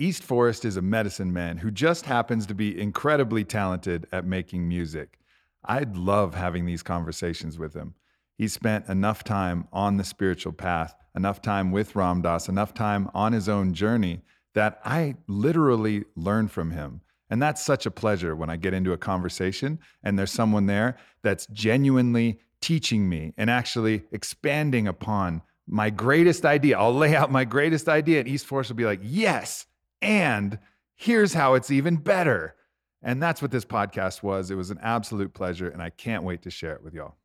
East Forest is a medicine man who just happens to be incredibly talented at making music. I'd love having these conversations with him. He spent enough time on the spiritual path, enough time with Ram Dass, enough time on his own journey that I literally learn from him. And that's such a pleasure when I get into a conversation and there's someone there that's genuinely teaching me and actually expanding upon my greatest idea. I'll lay out my greatest idea, and East Forest will be like, yes, and here's how it's even better. And that's what this podcast was. It was an absolute pleasure, and I can't wait to share it with y'all.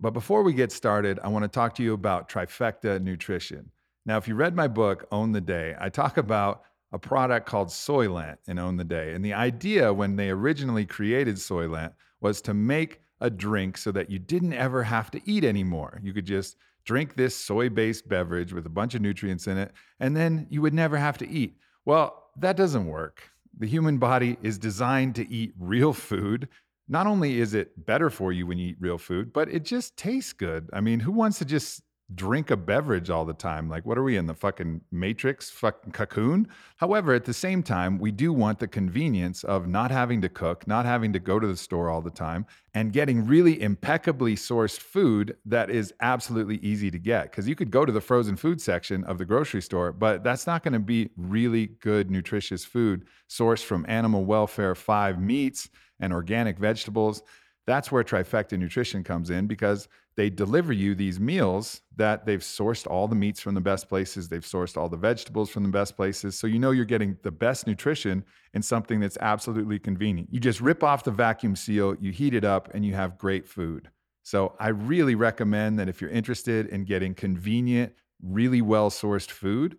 But before we get started, I want to talk to you about Trifecta Nutrition. Now, if you read my book, Own the Day, I talk about a product called Soylent in Own the Day. And the idea when they originally created Soylent was to make a drink so that you didn't ever have to eat anymore. You could just drink this soy based beverage with a bunch of nutrients in it, and then you would never have to eat. Well, that doesn't work. The human body is designed to eat real food. Not only is it better for you when you eat real food, but it just tastes good. I mean, who wants to just drink a beverage all the time. Like, what are we in the fucking matrix, fucking cocoon? However, at the same time, we do want the convenience of not having to cook, not having to go to the store all the time, and getting really impeccably sourced food that is absolutely easy to get. Because you could go to the frozen food section of the grocery store, but that's not going to be really good, nutritious food sourced from animal welfare five meats and organic vegetables. That's where Trifecta Nutrition comes in because they deliver you these meals that they've sourced all the meats from the best places, they've sourced all the vegetables from the best places. So you know you're getting the best nutrition in something that's absolutely convenient. You just rip off the vacuum seal, you heat it up, and you have great food. So I really recommend that if you're interested in getting convenient, really well sourced food,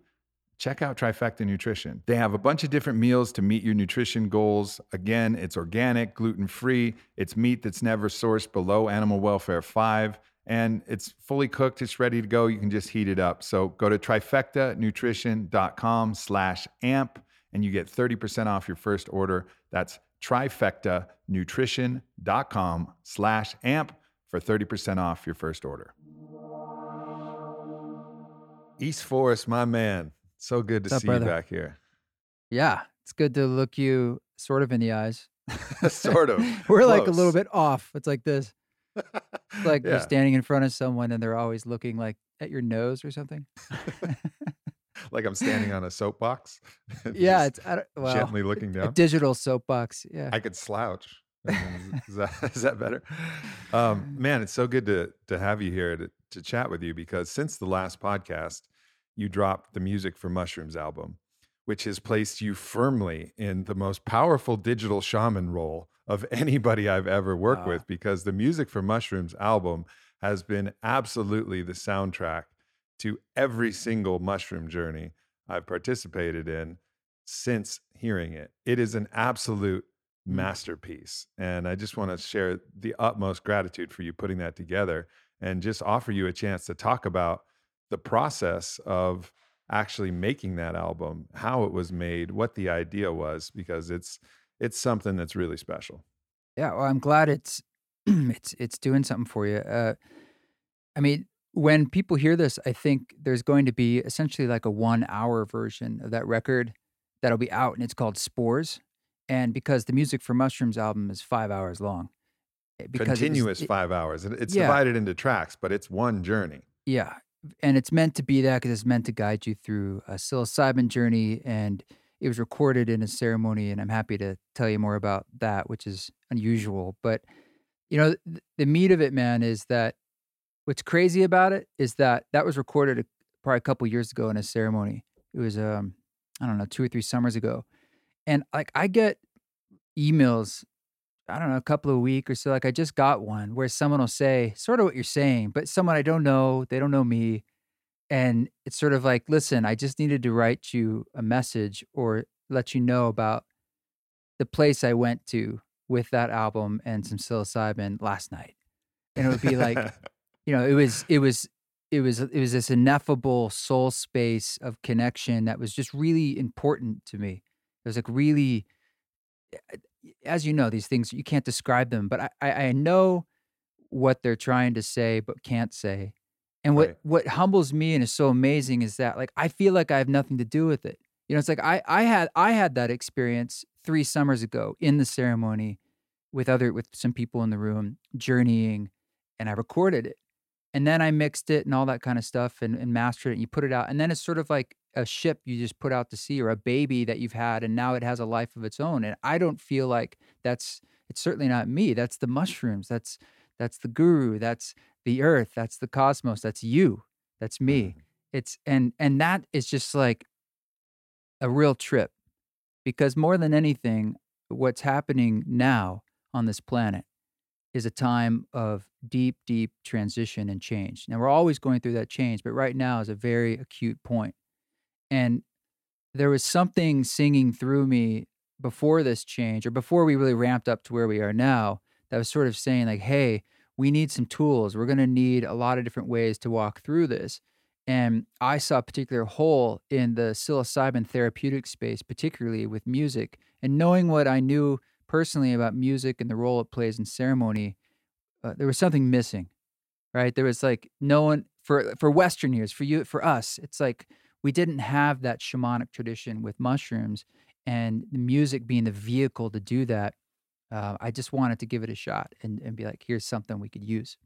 check out Trifecta Nutrition. They have a bunch of different meals to meet your nutrition goals. Again, it's organic, gluten free, it's meat that's never sourced below animal welfare five, and it's fully cooked. It's ready to go. You can just heat it up. So go to trifectanutrition.com slash amp and you get 30% off your first order. That's trifectanutrition.com slash amp for 30% off your first order. East Forest, my man. So good to up, see brother? you back here. Yeah, it's good to look you sort of in the eyes. sort of. We're like a little bit off. It's like this. It's like Yeah. you're standing in front of someone and they're always looking like at your nose or something. Like I'm standing on a soapbox. yeah, it's I don't, well, gently looking a down. digital soapbox. Yeah. I could slouch. is, that, is that better? Um, man, it's so good to to have you here to, to chat with you because since the last podcast, you dropped the Music for Mushrooms album, which has placed you firmly in the most powerful digital shaman role of anybody I've ever worked Wow. with because the Music for Mushrooms album has been absolutely the soundtrack to every single mushroom journey I've participated in since hearing it. It is an absolute Mm. masterpiece. And I just want to share the utmost gratitude for you putting that together and just offer you a chance to talk about the process of actually making that album, how it was made, what the idea was because it's it's something that's really special. Yeah, well, I'm glad it's it's it's doing something for you. Uh, I mean, when people hear this, I think there's going to be essentially like a one hour version of that record that'll be out, and it's called Spores. And because the Music for Mushrooms album is five hours long, eh, because it was- Continuous it- 5 hours. And it's Yeah. divided into tracks, but it's one journey. Yeah. And it's meant to be that because it's meant to guide you through a psilocybin journey. And it was recorded in a ceremony. And I'm happy to tell you more about that, which is unusual. But, you know, th- the meat of it, man, is that what's crazy about it is that that was recorded a, probably a couple years ago in a ceremony. It was, um, I don't know, two or three summers ago. And like I get emails I don't know, a couple of week or so. Like I just got one where someone will say sort of what you're saying, but someone I don't know, they don't know me. And it's sort of like, listen, I just needed to write you a message or let you know about the place I went to with that album and some psilocybin last night. And it would be like, you know, it was, it was, it was, it was this ineffable soul space of connection that was just really important to me. It was like really, eh, as you know, these things you can't describe them, but I, I, know what they're trying to say but can't say. And what Right. what humbles me and is so amazing is that like I feel like I have nothing to do with it. You know, it's like I I had I had that experience three summers ago in the ceremony with other with some people in the room journeying, and I recorded it, and then I mixed it and all that kind of stuff and, and mastered it. And you put it out, and then it's sort of like a ship you just put out to sea or a baby that you've had, and now it has a life of its own. And I don't feel like that's it's certainly not me. That's the mushrooms. That's that's the guru. That's the earth. That's the cosmos. That's you. That's me. Mhm. It's and and that is just like a real trip because more than anything, what's happening now on this planet is a time of deep, deep transition and change. Now, we're always going through that change, but right now is a very acute point. And there was something singing through me before this change or before we really ramped up to where we are now that was sort of saying, like, hey, we need some tools. We're going to need a lot of different ways to walk through this. And I saw a particular hole in the psilocybin therapeutic space, particularly with music. And knowing what I knew personally about music and the role it plays in ceremony, uh, there was something missing, right? There was like no one for for Western ears, for you, for us. It's like we didn't have that shamanic tradition with mushrooms, and the music being the vehicle to do that. Uh, I just wanted to give it a shot and, and be like, here's something we could use.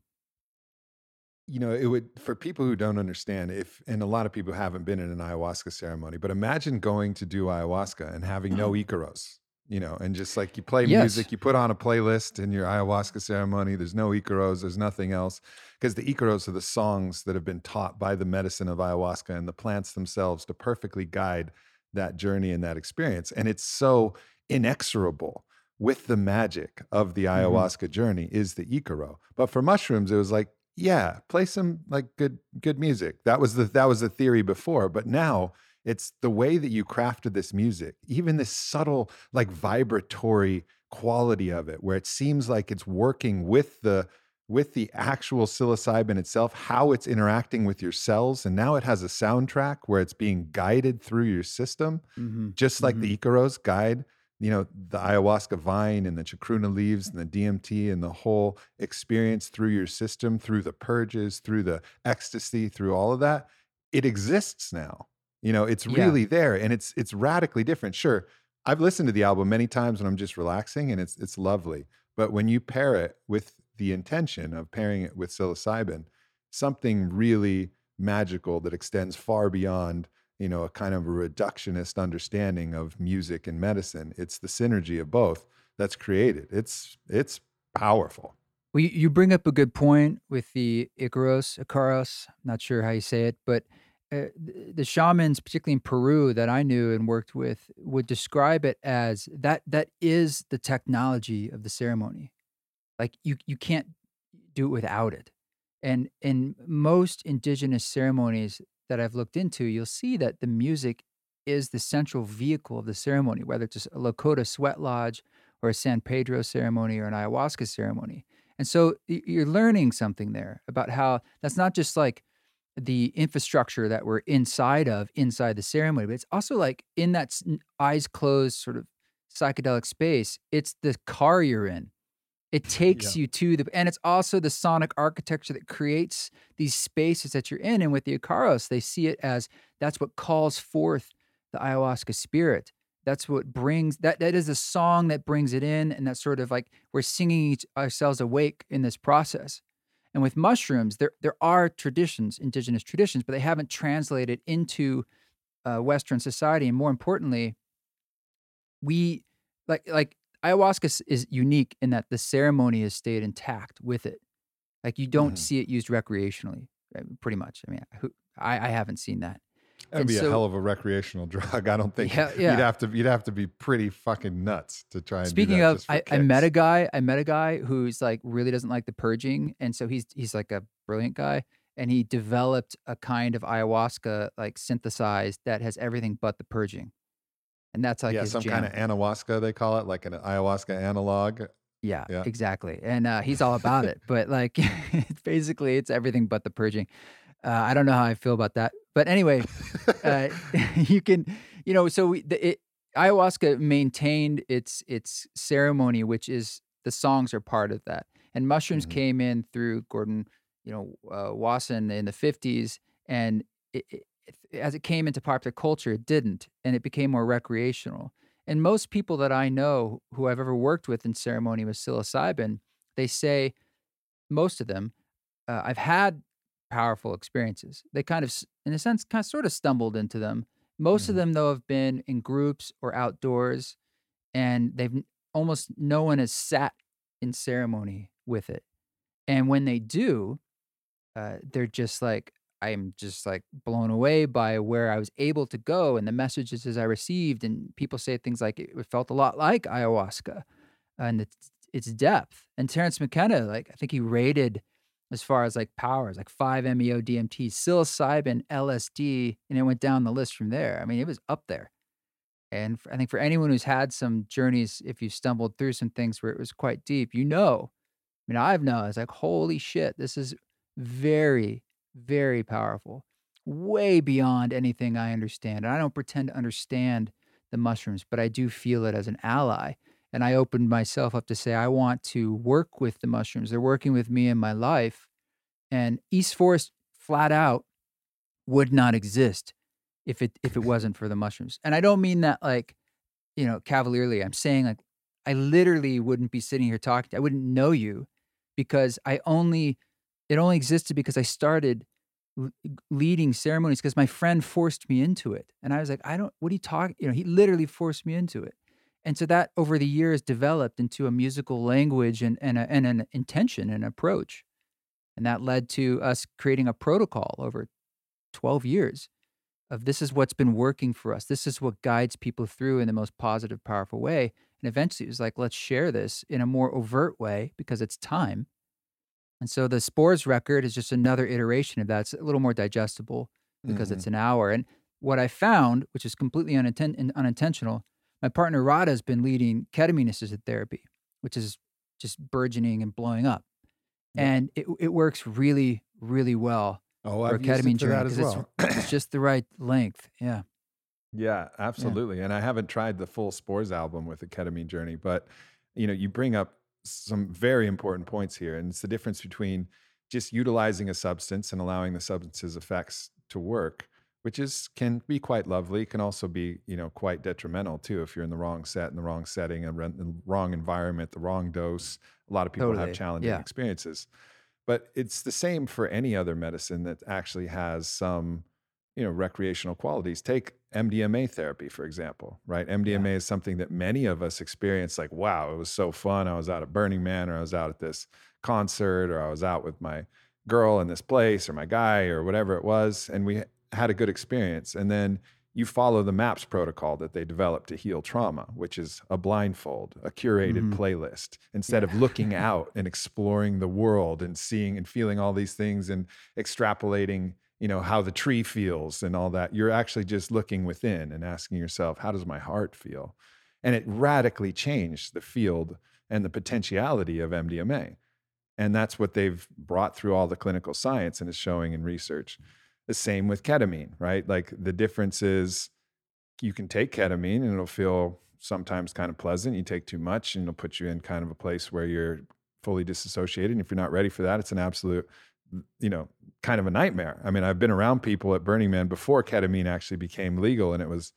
you know it would for people who don't understand if and a lot of people haven't been in an ayahuasca ceremony but imagine going to do ayahuasca and having no icaros you know and just like you play Yes. music you put on a playlist in your ayahuasca ceremony there's no icaros there's nothing else because the icaros are the songs that have been taught by the medicine of ayahuasca and the plants themselves to perfectly guide that journey and that experience and it's so inexorable with the magic of the mm-hmm. ayahuasca journey is the icaro but for mushrooms it was like yeah play some like good good music that was the that was the theory before but now it's the way that you crafted this music even this subtle like vibratory quality of it where it seems like it's working with the with the actual psilocybin itself how it's interacting with your cells and now it has a soundtrack where it's being guided through your system Mm-hmm. just like the Icaros guide, you know, the ayahuasca vine and the chacruna leaves and the DMT and the whole experience through your system, through the purges, through the ecstasy, through all of that, it exists now. You know, it's Yeah. really there and it's it's radically different. Sure, I've listened to the album many times when I'm just relaxing and it's it's lovely. But when you pair it with the intention of pairing it with psilocybin, something really magical that extends far beyond you know a kind of a reductionist understanding of music and medicine it's the synergy of both that's created it's it's powerful Well, you, you bring up a good point with the Icaros, Icaros. Not sure how you say it, but uh, the, shamans, particularly in Peru, that I knew and worked with, would describe it as that. That is the technology of the ceremony. Like you, you can't do it without it. And in most indigenous ceremonies that I've looked into, you'll see that the music is the central vehicle of the ceremony, whether it's a Lakota sweat lodge or a San Pedro ceremony or an ayahuasca ceremony. And so you're learning something there about how that's not just like the infrastructure that we're inside of inside the ceremony, but it's also like in that eyes closed sort of psychedelic space, it's the car you're in. It takes you to the, and it's also the sonic architecture that creates these spaces that you're in. And with the Icaros, they see it as that's what calls forth the ayahuasca spirit. That's what brings that. That is a song that brings it in, and that's sort of like we're singing each, ourselves awake in this process. And with mushrooms, there there are traditions, indigenous traditions, but they haven't translated into uh, Western society. And more importantly, we like like ayahuasca is- unique in that the ceremony has stayed intact with it. Like you don't Mhm. see it used recreationally, uh, pretty much. I mean, who, I, I haven't seen that. That'd And be so- a hell of a recreational drug i don't think Yeah, yeah. you'd have to you'd have to be pretty fucking nuts to try and do Speaking of, I, I met a guy. I met a guy who's like really doesn't like the purging, and so he's he's like a brilliant guy, and he developed a kind of ayahuasca like synthesized that has everything but the purging, and that's like yeah some jam. kind of anahuasca they call it like an ayahuasca analog Yeah, Yeah. exactly. And uh, he's all about it. But like, basically, it's everything but the purging. Uh, I don't know how I feel about that. But anyway, uh, you can, you know, so we, the, it, ayahuasca maintained its its ceremony, which is the songs are part of that. And mushrooms Mhm. came in through Gordon, you know, uh, Wasson in the fifties, and it, it- as it came into popular culture, it didn't, and it became more recreational. And most people that I know who I've ever worked with in ceremony with psilocybin, they say, most of them, uh, I've had powerful experiences. They kind of, in a sense, kind of sort of stumbled into them. Most of Mhm. them, though, have been in groups or outdoors, and they've almost no one has sat in ceremony with it. And when they do, uh, they're just like, I'm just like blown away by where I was able to go and the messages as I received. And people say things like it felt a lot like ayahuasca and its, its depth. And Terence McKenna, like, I think he rated as far as like powers, like 5 MEO DMT, psilocybin, LSD, and it went down the list from there. I mean, it was up there. And I think for anyone who's had some journeys, if you stumbled through some things where it was quite deep, you know, I mean, I've known, it's like, holy shit, this is very, very powerful, way beyond anything I understand. And I don't pretend to understand the mushrooms, but I do feel it as an ally. And I opened myself up to say, I want to work with the mushrooms. They're working with me in my life. And East Forest, flat out, would not exist if it if it wasn't for the mushrooms. And I don't mean that like, you know, cavalierly. I'm saying like I literally wouldn't be sitting here talking. To, I wouldn't know you because I only it only existed because I started leading ceremonies because my friend forced me into it. And I was like, I don't, what are you talking? You know, he literally forced me into it. And so that over the years developed into a musical language and, and, a, and an intention and approach. And that led to us creating a protocol over 12 years of this is what's been working for us. This is what guides people through in the most positive, powerful way. And eventually it was like, let's share this in a more overt way because it's time and so the spores record is just another iteration of that. It's a little more digestible because Mhm. it's an hour. And what I found, which is completely uninten- unintentional, my partner Radha has been leading ketamine assisted therapy, which is just burgeoning and blowing up. Yeah. And it, it works really, really well Oh, for I've ketamine journey because well. it's, it's just the right length. Yeah. Yeah, absolutely. And I haven't tried the full Spores album with the ketamine journey, but you know, you bring up some very important points here, and it's the difference between just utilizing a substance and allowing the substance's effects to work, which is can be quite lovely, can also be you know quite detrimental too if you're in the wrong set, in the wrong setting, and the wrong environment, the wrong dose. A lot of people Totally. have challenging Yeah. experiences, but it's the same for any other medicine that actually has some you know recreational qualities take mdma therapy for example right mdma is something that many of us experience like wow it was so fun i was out at burning man or i was out at this concert or i was out with my girl in this place or my guy or whatever it was and we had a good experience and then you follow the maps protocol that they developed to heal trauma which is a blindfold a curated Mhm. playlist. Instead of looking out and exploring the world and seeing and feeling all these things and extrapolating you know how the tree feels and all that you're actually just looking within and asking yourself how does my heart feel? And it radically changed the field and the potentiality of mdma and that's what they've brought through all the clinical science and is showing in research the same with ketamine right? Like the difference is you can take ketamine and it'll feel sometimes kind of pleasant you take too much and it'll put you in kind of a place where you're fully disassociated and if you're not ready for that it's an absolute you know kind of a nightmare. I mean i've been around people at burning man before ketamine actually became legal and it was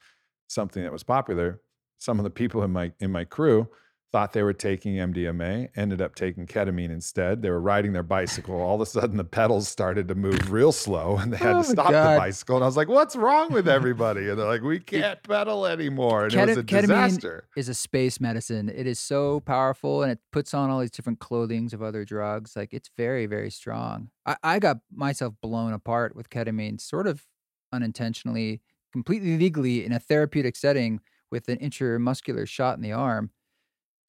something that was popular. Some of the people in my in my crew thought they were taking mdma ended up taking ketamine instead they were riding their bicycle all of a sudden the pedals started to move real slow and they had Oh, to stop God. the bicycle and i was like what's wrong with everybody and they're like we can't pedal anymore and it was a ketamine- disaster is a space medicine. It is so powerful and it puts on all these different clothings of other drugs. Like it's very, very strong. I, I got myself blown apart with ketamine, sort of unintentionally, completely legally in a therapeutic setting with an intramuscular shot in the arm.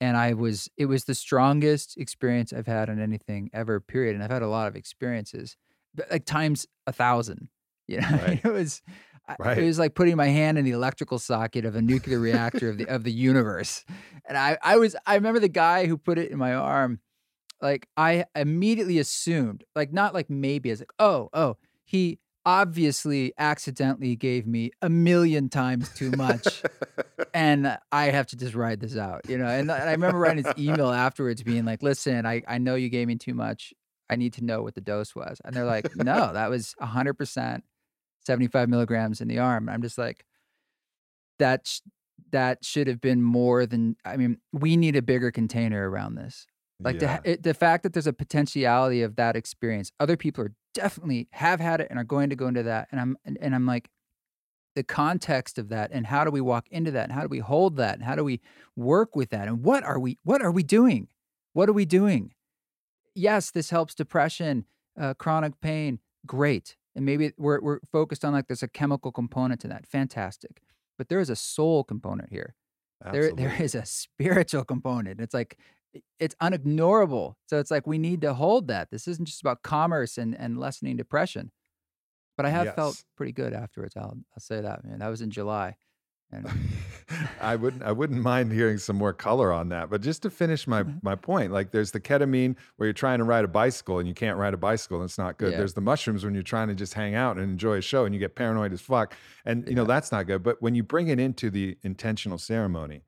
And I was, it was the strongest experience I've had on anything ever, period. And I've had a lot of experiences, but like times a thousand. You know, Right. it was right. it was like putting my hand in the electrical socket of a nuclear reactor of the of the universe. And I, I was, I remember the guy who put it in my arm. Like I immediately assumed, like not like maybe, I was like, oh, oh, he obviously accidentally gave me a million times too much and I have to just ride this out, you know. And, and I remember writing his email afterwards, being like, "Listen, I I know you gave me too much. I need to know what the dose was." And they're like, "No, that was hundred percent 75 milligrams in the arm. And I'm just like, that sh- that should have been more than. I mean, we need a bigger container around this. Like Yeah. the it, the fact that there's a potentiality of that experience. Other people are definitely have had it and are going to go into that. And I'm and, and I'm like, the context of that and how do we walk into that and how do we hold that and how do we work with that and what are we what are we doing? What are we doing? Yes, this helps depression, uh, chronic pain. Great. And maybe we're we're focused on like there's a chemical component to that. Fantastic. But there is a soul component here. There there Absolutely. a spiritual component. It's like it's unignorable. So it's like we need to hold that. This isn't just about commerce and and lessening depression. But I have felt pretty good afterwards. I'll I'll say that, man. That was in July. And I wouldn't I wouldn't mind hearing some more color on that. But just to finish my Mhm. my point, like there's the ketamine where you're trying to ride a bicycle and you can't ride a bicycle and it's not good. Yeah. There's the mushrooms when you're trying to just hang out and enjoy a show and you get paranoid as fuck. And you know that's not good. But when you bring it into the intentional ceremony,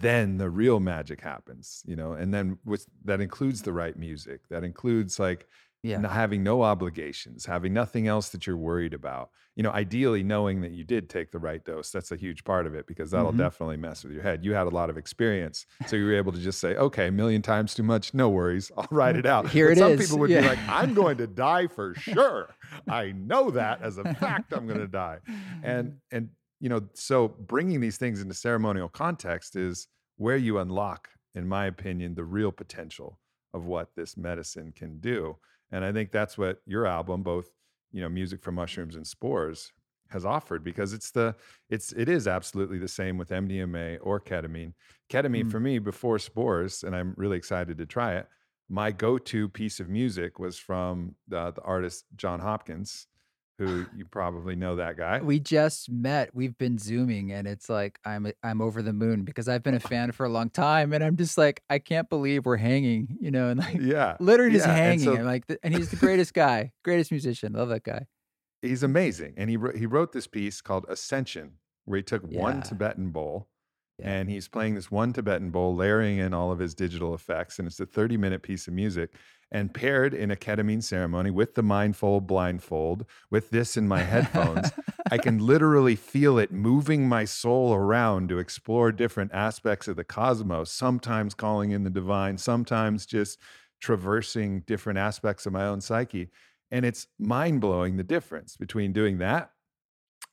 then the real magic happens, you know, and then with that includes the right music. That includes like yeah. n- having no obligations, having nothing else that you're worried about. You know, ideally knowing that you did take the right dose. That's a huge part of it because that'll Mhm. definitely mess with your head. You had a lot of experience, so you were able to just say, "Okay, a million times too much, no worries, I'll write it out." Here but it some is. people would Yeah. be like, "I'm going to die for sure. I know that as a fact. I'm going to die." And and you know, so bringing these things into ceremonial context is where you unlock, in my opinion, the real potential of what this medicine can do. And I think that's what your album, both you know, music from mushrooms and spores, has offered because it's the it's it is absolutely the same with MDMA or ketamine. Ketamine Mm. for me before spores, and I'm really excited to try it. My go-to piece of music was from the, the artist Jon Hopkins, who you probably know that guy. we just met. We've been zooming and it's like I'm I'm over the moon because I've been a fan for a long time and I'm just like I can't believe we're hanging, you know, and like yeah, literally just yeah, and hanging. so- and like and he's the greatest guy, greatest musician. Love that guy. he's amazing. And he wrote, he wrote this piece called Ascension, where he took one Tibetan bowl Yeah. and he's playing this one Tibetan bowl, layering in all of his digital effects. And it's a 30 minute piece of music and paired in a ketamine ceremony with the mindfold blindfold, with this in my headphones. I can literally feel it moving my soul around to explore different aspects of the cosmos, sometimes calling in the divine, sometimes just traversing different aspects of my own psyche. And it's mind blowing the difference between doing that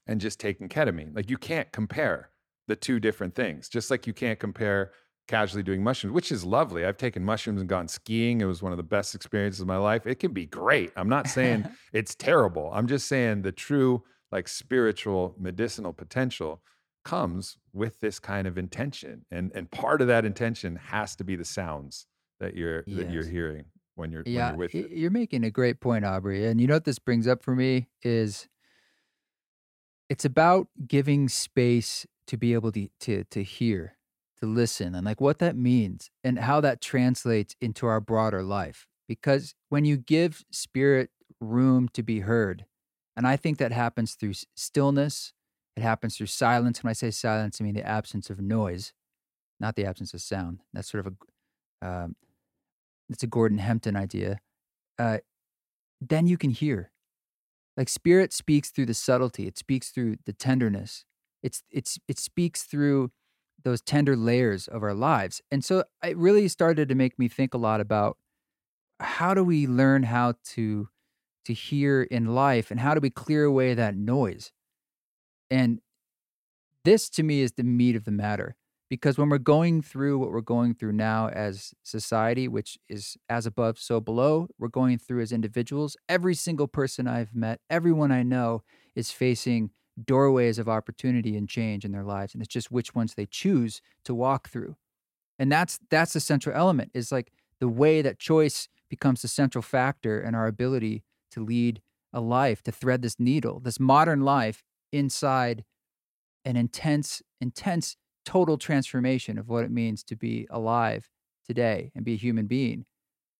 and just taking ketamine. Like you can't compare the two different things, just like you can't compare casually doing mushrooms, which is lovely. I've taken mushrooms and gone skiing. It was one of the best experiences of my life. It can be great. I'm not saying it's terrible. I'm just saying the true, like spiritual medicinal potential comes with this kind of intention. And and part of that intention has to be the sounds that you're that you're hearing when you're when Yeah, you're with it. you're making a great point, Aubrey. And you know what this brings up for me is it's about giving space to be able to to to hear, to listen, and like what that means and how that translates into our broader life. Because when you give spirit room to be heard, and I think that happens through stillness, it happens through silence. When I say silence, I mean the absence of noise, not the absence of sound. That's sort of a um, it's a Gordon Hempton idea. Uh, then you can hear. Like spirit speaks through the subtlety. It speaks through the tenderness. It's it's it speaks through those tender layers of our lives. And so it really started to make me think a lot about how do we learn how to to hear in life and how do we clear away that noise? And this to me is the meat of the matter because when we're going through what we're going through now as society which is as above so below we're going through as individuals every single person i've met everyone i know is facing doorways of opportunity and change in their lives and it's just which ones they choose to walk through and that's that's the central element is like the way that choice becomes the central factor in our ability to lead a life to thread this needle this modern life inside an intense, intense, total transformation of what it means to be alive today and be a human being.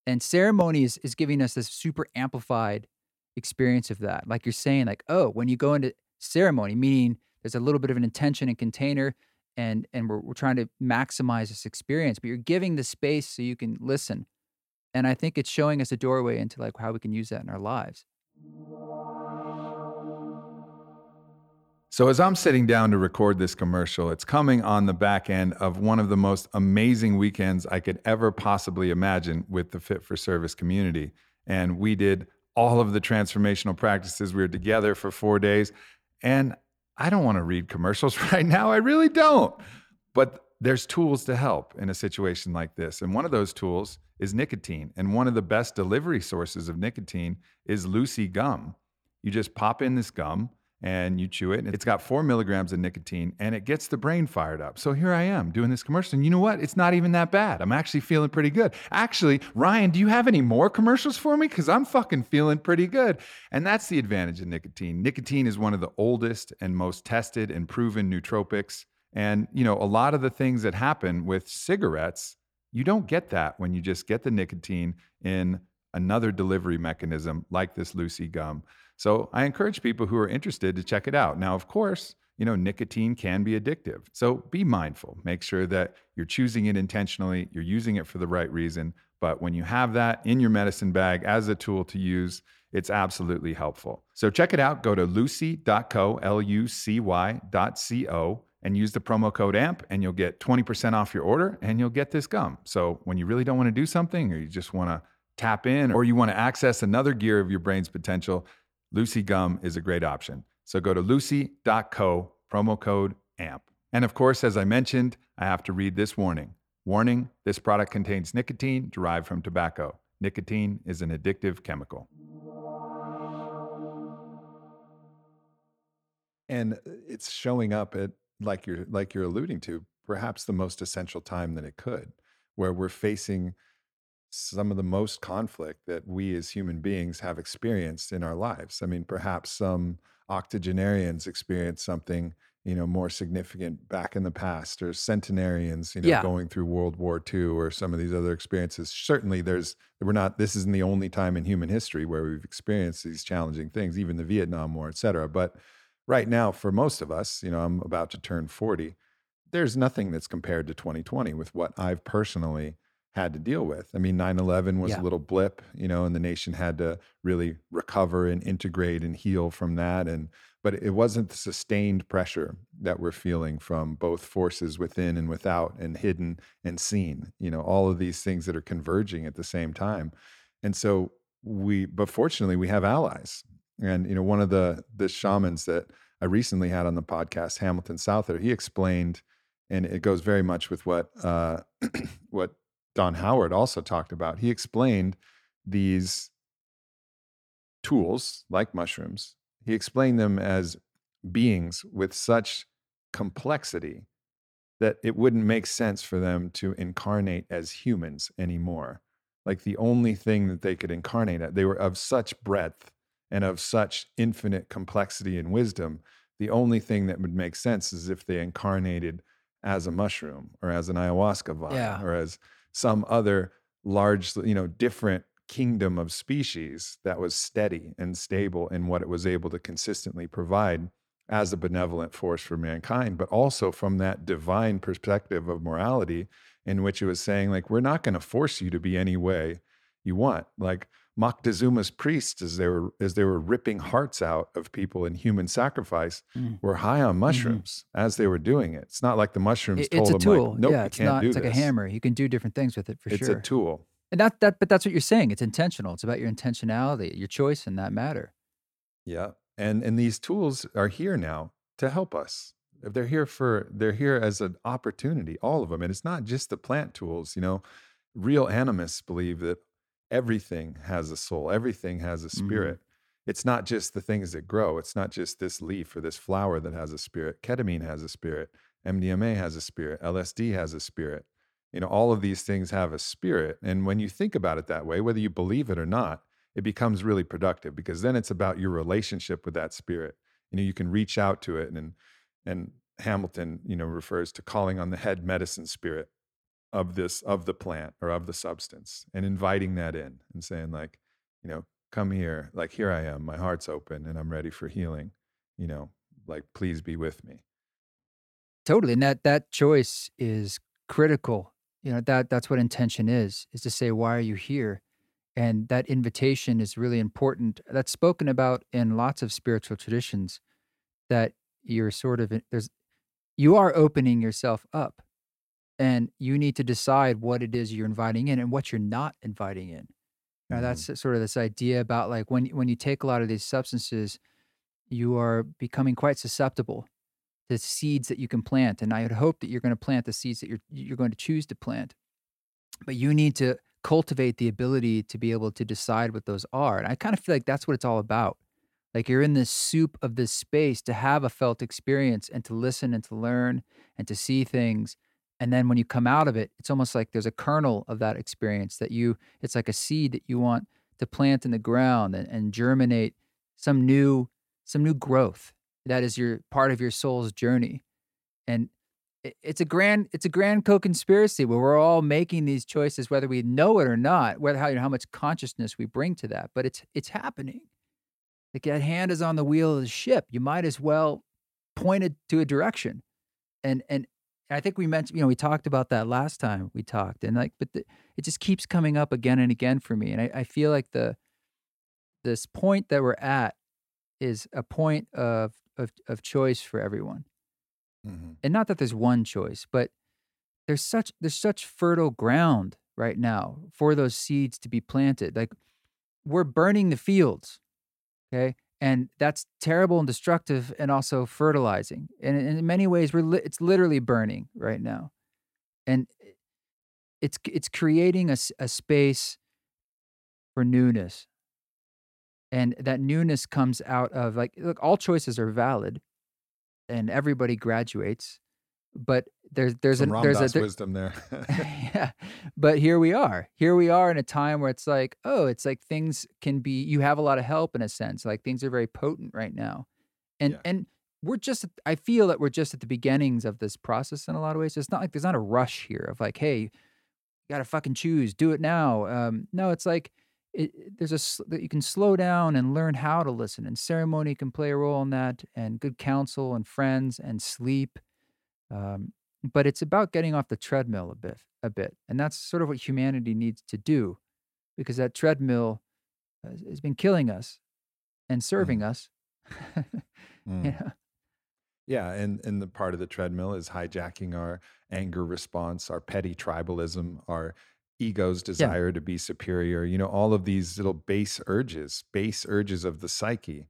And ceremony is, is giving us this super amplified experience of that. Like you're saying, like, oh, when you go into ceremony, meaning there's a little bit of an intention and container, and and we're, we're trying to maximize this experience, but you're giving the space so you can listen. And I think it's showing us a doorway into like how we can use that in our lives. So, as I'm sitting down to record this commercial, it's coming on the back end of one of the most amazing weekends I could ever possibly imagine with the Fit for Service community. And we did all of the transformational practices. We were together for four days. And I don't want to read commercials right now. I really don't. But there's tools to help in a situation like this. And one of those tools is nicotine. And one of the best delivery sources of nicotine is Lucy gum. You just pop in this gum and you chew it. And it's got four milligrams of nicotine and it gets the brain fired up. So here I am doing this commercial. And you know what? It's not even that bad. I'm actually feeling pretty good. Actually, Ryan, do you have any more commercials for me? Because I'm fucking feeling pretty good. And that's the advantage of nicotine. Nicotine is one of the oldest and most tested and proven nootropics. And, you know, a lot of the things that happen with cigarettes, you don't get that when you just get the nicotine in another delivery mechanism like this Lucy gum. So I encourage people who are interested to check it out. Now, of course, you know, nicotine can be addictive. So be mindful. Make sure that you're choosing it intentionally, you're using it for the right reason. But when you have that in your medicine bag as a tool to use, it's absolutely helpful. So check it out. Go to lucy.co, L U C Y dot C O, and use the promo code AMP, and you'll get 20% off your order and you'll get this gum. So when you really don't want to do something or you just want to tap in or you want to access another gear of your brain's potential, Lucy Gum is a great option. So go to lucy.co, promo code AMP. And of course, as I mentioned, I have to read this warning. Warning this product contains nicotine derived from tobacco. Nicotine is an addictive chemical. And it's showing up at like you're like you're alluding to, perhaps the most essential time that it could, where we're facing some of the most conflict that we as human beings have experienced in our lives. I mean, perhaps some octogenarians experienced something, you know, more significant back in the past, or centenarians, you know, Yeah. going through World War II or some of these other experiences. Certainly, there's we're not. This isn't the only time in human history where we've experienced these challenging things, even the Vietnam War, et cetera. But right now, for most of us, you know, I'm about to turn 40. There's nothing that's compared to 2020 with what I've personally had to deal with. I mean, 9 11 was Yeah. a little blip, you know, and the nation had to really recover and integrate and heal from that. And, but it wasn't the sustained pressure that we're feeling from both forces within and without and hidden and seen, you know, all of these things that are converging at the same time. And so we, but fortunately, we have allies. And, you know, one of the, the shamans that I recently had on the podcast, Hamilton Souther, he explained, and it goes very much with what, uh, what Don Howard also talked about. He explained these tools like mushrooms, he explained them as beings with such complexity that it wouldn't make sense for them to incarnate as humans anymore. Like the only thing that they could incarnate at, they were of such breadth and of such infinite complexity and wisdom. The only thing that would make sense is if they incarnated as a mushroom or as an ayahuasca vine Yeah. or as some other large, you know, different kingdom of species that was steady and stable in what it was able to consistently provide as a benevolent force for mankind, but also from that divine perspective of morality in which it was saying, like, we're not going to force you to be any way you want. Like Moctezuma's priests, as they were as they were ripping hearts out of people in human sacrifice, Mm. were high on mushrooms as they were doing it. It's not like the mushrooms It- told it's a them, tool. like, nope, yeah, you it's can't not. do It's like a hammer. You can do different things with it for It's sure. It's a tool. and that that, but that's what you're saying. It's intentional. It's about your intentionality, your choice in that matter. Yeah. And and these tools are here now to help us. If they're here for they're here as an opportunity, all of them. And it's not just the plant tools, you know. Real animists believe that everything has a soul, everything has a Mhm. spirit. It's not just the things that grow. It's not just this leaf or this flower that has a spirit. Ketamine has a spirit. MDMA has a spirit. LSD has a spirit. You know, all of these things have a spirit. And when you think about it that way, whether you believe it or not, it becomes really productive because then it's about your relationship with that spirit. You know, you can reach out to it and and Hamilton, you know, refers to calling on the head medicine spirit of this of the plant or of the substance and inviting that in and saying like, you know, come here, like here I am, my heart's open and I'm ready for healing. You know, like please be with me. Totally. And that that choice is critical. You know, that that's what intention is, is to say, why are you here? And that invitation is really important. That's spoken about in lots of spiritual traditions that you're sort of there's you are opening yourself up and you need to decide what it is you're inviting in and what you're not inviting in now Mhm. that's sort of this idea about like when when you take a lot of these substances you are becoming quite susceptible to seeds that you can plant and i would hope that you're going to plant the seeds that you're you're going to choose to plant but you need to cultivate the ability to be able to decide what those are and i kind of feel like that's what it's all about like you're in this soup of this space to have a felt experience and to listen and to learn and to see things and then when you come out of it it's almost like there's a kernel of that experience that you it's like a seed that you want to plant in the ground and, and germinate some new some new growth that is your part of your soul's journey. And it- it's a grand it's a grand co-conspiracy where we're all making these choices whether we know it or not whether how, you know, how much consciousness we bring to that but it's it's happening. Like that hand is on the wheel of the ship. You might as well point it to a direction. And and i think we mentioned you know we talked about that last time we talked and like but the, it just keeps coming up again and again for me and I, I feel like the this point that we're at is a point of of, of choice for everyone Mhm. and not that there's one choice but there's such there's such fertile ground right now for those seeds to be planted like we're burning the fields okay and that's terrible and destructive and also fertilizing and in many ways we're li- it's literally burning right now. And it's it's creating a, a space for newness. And that newness comes out of like look all choices are valid and everybody graduates but there's there's Some a Ram there's a there- wisdom there. yeah but here we are. Here we are in a time where it's like oh it's like things can be you have a lot of help in a sense like things are very potent right now. And Yeah. and we're just i feel that we're just at the beginnings of this process in a lot of ways. It's not like there's not a rush here of like hey you gotta fucking choose do it now. Um no it's like it, there's a that you can slow down and learn how to listen and ceremony can play a role in that and good counsel and friends and sleep. Um, but it's about getting off the treadmill a bit a bit and that's sort of what humanity needs to do because that treadmill has, has been killing us and serving us Mm. yeah Yeah, and and the part of the treadmill is hijacking our anger response, our petty tribalism, our ego's desire to be superior. You know, all of these little base urges, base urges of the psyche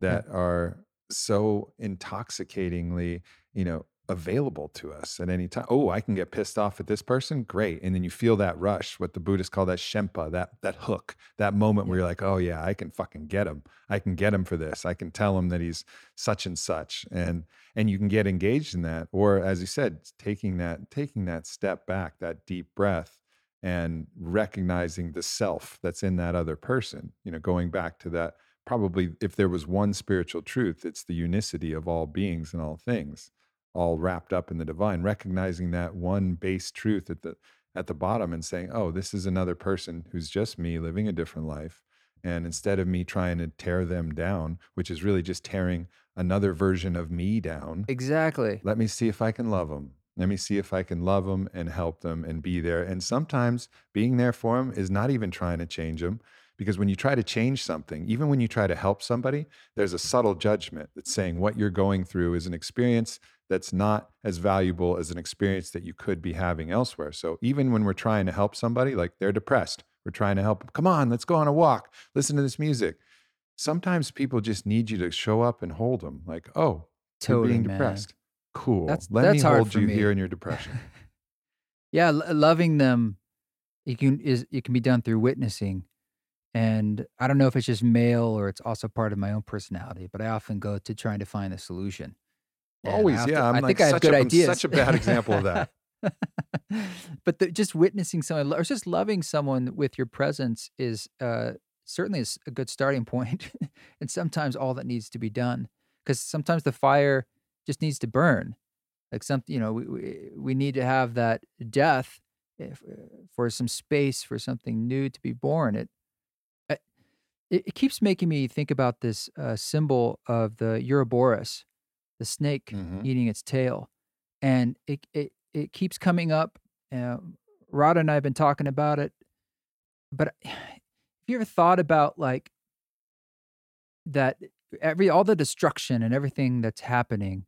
that are so intoxicatingly, you know, available to us at any time. Oh, I can get pissed off at this person. Great. And then you feel that rush, what the Buddhists call that shenpa, that that hook, that moment where you're like, oh yeah, I can fucking get him. I can get him for this. I can tell him that he's such and such. And and you can get engaged in that. Or as you said, taking that, taking that step back, that deep breath and recognizing the self that's in that other person, you know, going back to that probably if there was one spiritual truth, it's the unicity of all beings and all things all wrapped up in the divine recognizing that one base truth at the at the bottom and saying oh this is another person who's just me living a different life and instead of me trying to tear them down which is really just tearing another version of me down exactly. let me see if i can love them let me see if i can love them and help them and be there. And sometimes being there for them is not even trying to change them because when you try to change something even when you try to help somebody there's a subtle judgment that's saying what you're going through is an experience that's not as valuable as an experience that you could be having elsewhere. So even when we're trying to help somebody, like they're depressed, we're trying to help them. Come on, let's go on a walk. Listen to this music. Sometimes people just need you to show up and hold them. Like, oh, you're totally being man. depressed. Cool. That's- Let that's me hold you me. here in your depression. yeah lo- loving them it can is it can be done through witnessing and i don't know if it's just male or it's also part of my own personality but i often go to trying to find a solution Always, yeah. I'm i like think i have such good a- I'm ideas such a bad example of that. but the, just witnessing someone or just loving someone with your presence is uh, certainly is a good starting point and sometimes all that needs to be done because sometimes the fire just needs to burn like some you know we, we, we need to have that death if, uh, for some space for something new to be born it it, it keeps making me think about this uh, symbol of the Ouroboros, the snake Mhm. eating its tail, and it it it keeps coming up. Uh, Radha and I have been talking about it, but have you ever thought about like that every all the destruction and everything that's happening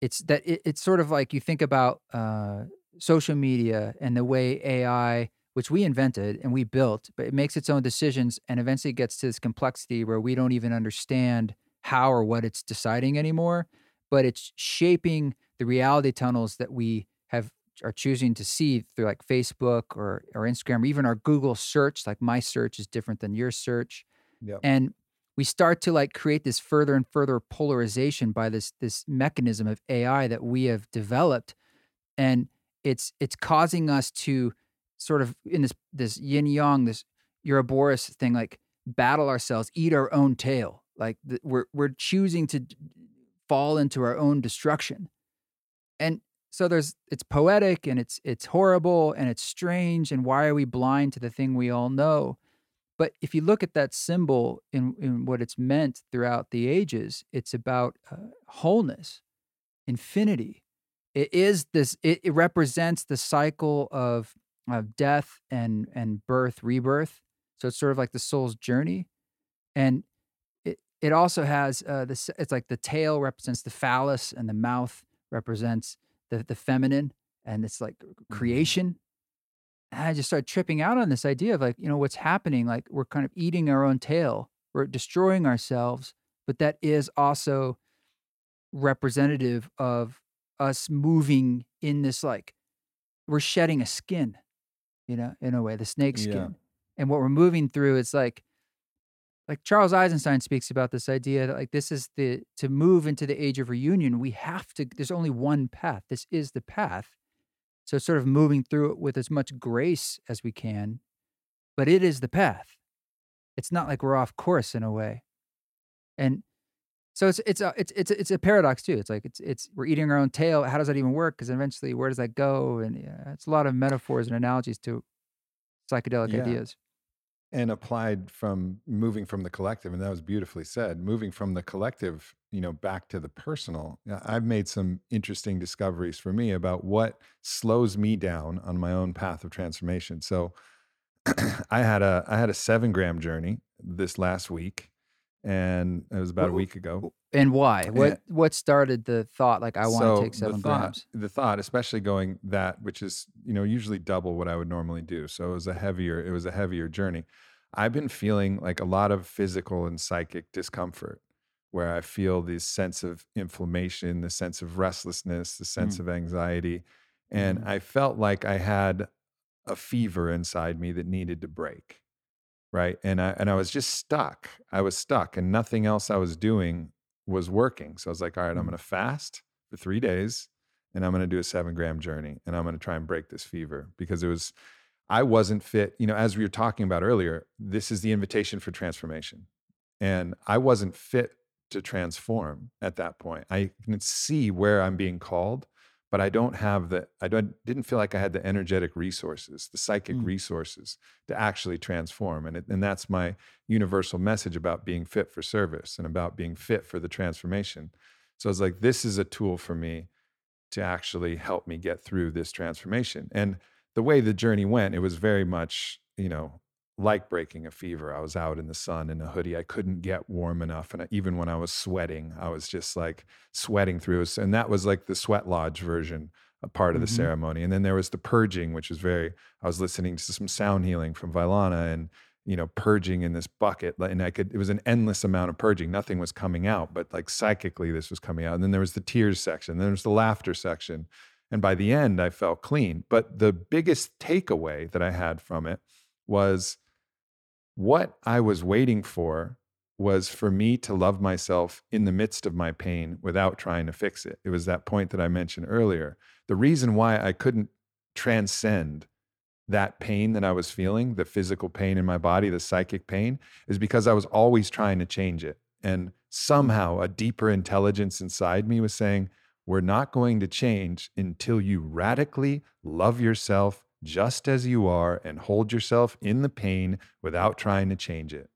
it's that it, it's sort of like you think about uh, social media and the way ai which we invented and we built but it makes its own decisions and eventually gets to this complexity where we don't even understand how or what it's deciding anymore but it's shaping the reality tunnels that we have are choosing to see through like Facebook or or Instagram or even our Google search like my search is different than your search Yep. and we start to like create this further and further polarization by this this mechanism of AI that we have developed and it's it's causing us to sort of in this this yin yang this Ouroboros thing like battle ourselves eat our own tail like we're we're choosing to fall into our own destruction and so there's it's poetic and it's it's horrible and it's strange and why are we blind to the thing we all know but if you look at that symbol in, in what it's meant throughout the ages, it's about uh, wholeness, infinity. It is this. It, it represents the cycle of of death and and birth, rebirth. So it's sort of like the soul's journey, and it also has uh, this. It's like the tail represents the phallus, and the mouth represents the the feminine, and it's like creation. And I just started tripping out on this idea of like, you know, what's happening? Like we're kind of eating our own tail, we're destroying ourselves, but that is also representative of us moving in this like we're shedding a skin, you know, in a way, the snake Yeah. skin. And what we're moving through is like like Charles Eisenstein speaks about this idea that like this is the to move into the age of reunion, we have to there's only one path. This is the path. So sort of moving through it with as much grace as we can, but it is the path. It's not like we're off course in a way. And so it's it's a it's it's a- it's a paradox too. It's like it's it's we're eating our own tail. How does that even work? Because eventually, where does that go? And yeah, it's a lot of metaphors and analogies to psychedelic Yeah. ideas. And applied from moving from the collective and that was beautifully said moving from the collective you know back to the personal. I've made some interesting discoveries for me about what slows me down on my own path of transformation. So i had a i had a seven gram journey this last week and it was about a week ago And why? What Yeah. what started the thought? Like I want So to take seven the thought, grams. The thought, especially going that, which is you know usually double what I would normally do. So it was a heavier, it was a heavier journey. I've been feeling like a lot of physical and psychic discomfort, where I feel this sense of inflammation, the sense of restlessness, the sense Mm. of anxiety, and Mhm. I felt like I had a fever inside me that needed to break. Right. And I and I was just stuck. I was stuck and nothing else I was doing was working. So I was like, all right, I'm Mm. gonna fast for three days and I'm gonna do a seven gram journey and I'm gonna try and break this fever because it was I wasn't fit. You know, as we were talking about earlier, this is the invitation for transformation. And I wasn't fit to transform at that point. I can see where I'm being called, but I don't have the I don't didn't feel like I had the energetic resources, the psychic Mm. resources to actually transform. And it, and that's my universal message about being fit for service and about being fit for the transformation. So I was like, this is a tool for me to actually help me get through this transformation. And the way the journey went, it was very much, you know, like breaking a fever. I was out in the sun in a hoodie. I couldn't get warm enough. And I, even when I was sweating, I was just like sweating through. And that was like the sweat lodge version, a part of the Mhm. ceremony. And then there was the purging, which was very, I was listening to some sound healing from Vailana and, you know, purging in this bucket. And I could, it was an endless amount of purging. Nothing was coming out, but like psychically, this was coming out. And then there was the tears section, then there was the laughter section. And by the end, I felt clean. But the biggest takeaway that I had from it was what I was waiting for was for me to love myself in the midst of my pain without trying to fix it. It was that point that I mentioned earlier. The reason why I couldn't transcend that pain that I was feeling, the physical pain in my body, the psychic pain, is because I was always trying to change it. And somehow a deeper intelligence inside me was saying, we're not going to change until you radically love yourself just as you are and hold yourself in the pain without trying to change it.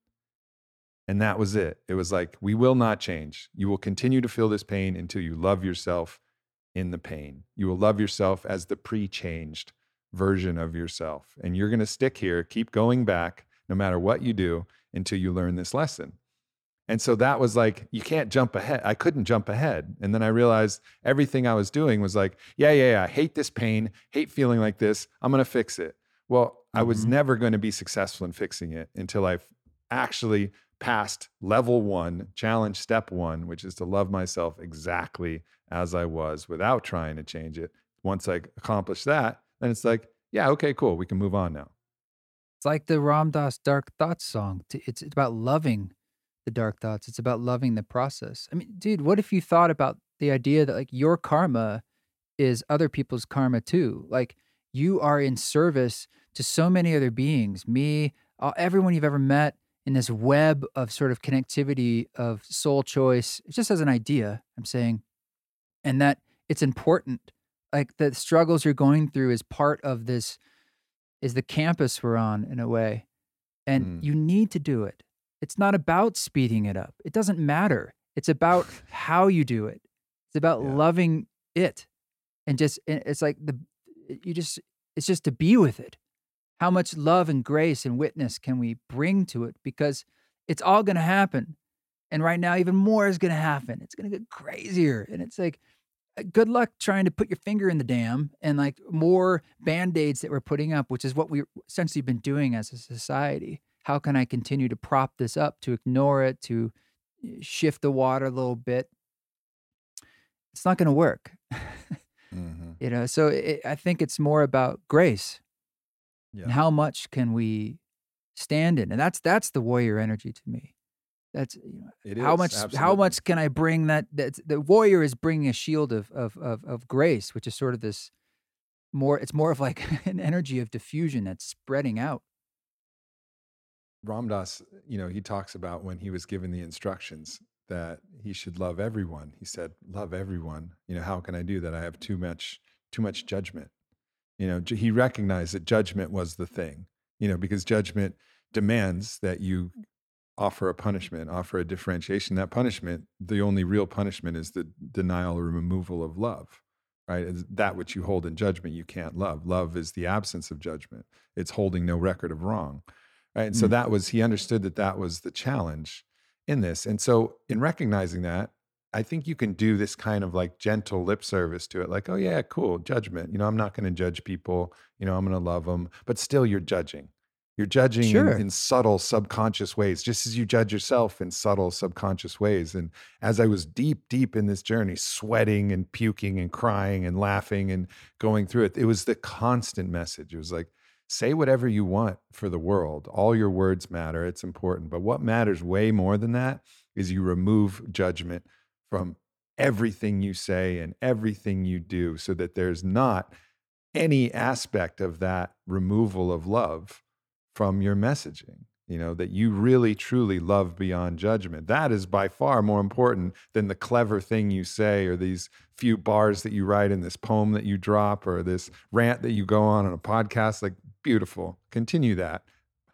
And that was it. It was like, we will not change. You will continue to feel this pain until you love yourself in the pain. You will love yourself as the pre changed version of yourself. And you're going to stick here, keep going back, no matter what you do, until you learn this lesson. And so that was like, you can't jump ahead. I couldn't jump ahead. And then I realized everything I was doing was like, yeah, yeah, yeah. I hate this pain, hate feeling like this. I'm going to fix it. Well, I was Mhm. never going to be successful in fixing it until I actually passed level one, challenge step one, which is to love myself exactly as I was without trying to change it. Once I accomplish that, then it's like, yeah, okay, cool. We can move on now. It's like the Ram Dass Dark Thoughts song. It's about loving the dark thoughts. It's about loving the process. I mean, dude, what if you thought about the idea that like your karma is other people's karma too? Like you are in service to so many other beings, me, everyone you've ever met in this web of sort of connectivity of soul choice, just as an idea, I'm saying, and that it's important. Like the struggles you're going through is part of this is the campus we're on in a way. And Mm. you need to do it. It's not about speeding it up. It doesn't matter. It's about how you do it. It's about Yeah. loving it. And just it's like the you just it's just to be with it. How much love and grace and witness can we bring to it because it's all going to happen. And right now even more is going to happen. It's going to get crazier and it's like uh, good luck trying to put your finger in the dam and like more band-aids that we're putting up which is what we've essentially been doing as a society how can i continue to prop this up to ignore it to uh, shift the water a little bit it's not going to work Mhm. you know so it, i think it's more about grace Yeah. and how much can we stand in and that's that's the warrior energy to me that's you know, It how is, much how much can I bring that that the warrior is bringing a shield of of of of grace, which is sort of this more it's more of like an energy of diffusion that's spreading out. Ram Dass, you know, he talks about when he was given the instructions that he should love everyone. He said, "Love everyone." You know, how can I do that? I have too much too much judgment. You know, he recognized that judgment was the thing. You know, because judgment demands that you offer a punishment, offer a differentiation. That punishment, the only real punishment is the denial or removal of love. Right? Is that which you hold in judgment, you can't love. Love is the absence of judgment. It's holding no record of wrong right? And so Mm. that was he understood that that was the challenge in this. And so in recognizing that i think you can do this kind of like gentle lip service to it like oh yeah cool judgment you know i'm not going to judge people you know i'm going to love them but still you're judging. You're judging in- in, subtle subconscious ways just as you judge yourself in subtle subconscious ways. And as i was deep deep in this journey sweating and puking and crying and laughing and going through it it was the constant message. It was like say whatever you want for the world. All your words matter. It's important. But what matters way more than that is you remove judgment from everything you say and everything you do so that there's not any aspect of that removal of love from your messaging. You know, that you really truly love beyond judgment. That is by far more important than the clever thing you say or these few bars that you write in this poem that you drop or this rant that you go on on a podcast. Like, beautiful. Continue that.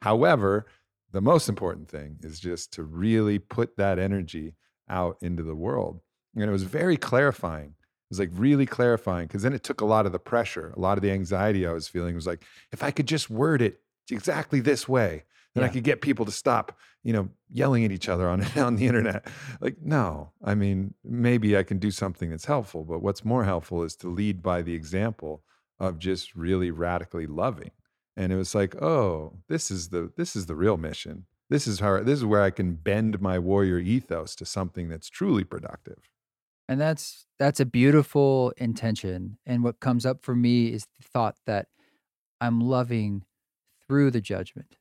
However, the most important thing is just to really put that energy out into the world. And it was very clarifying. It was like really clarifying because then it took a lot of the pressure, a lot of the anxiety I was feeling was like, if I could just word it exactly this way, then I could get people to stop, you know, yelling at each other on on the internet. Like, no, I mean, maybe I can do something that's helpful, but what's more helpful is to lead by the example of just really radically loving. And it was like, oh, this is the this is the real mission. This is how this is where I can bend my warrior ethos to something that's truly productive. And that's that's a beautiful intention. And what comes up for me is the thought that I'm loving through the judgment.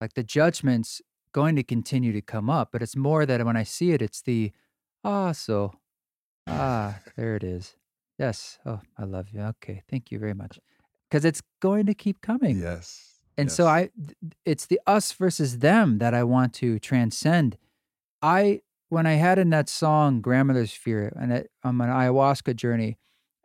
Like the judgment's going to continue to come up, but it's more that when I see it, it's the ah, so ah, there it is. Yes. Oh, I love you. Okay. Thank you very much. Because it's going to keep coming. Yes. And so. I it's the us versus them that I want to transcend. I when I had in that song Grandmother's Fear and it, on my ayahuasca journey,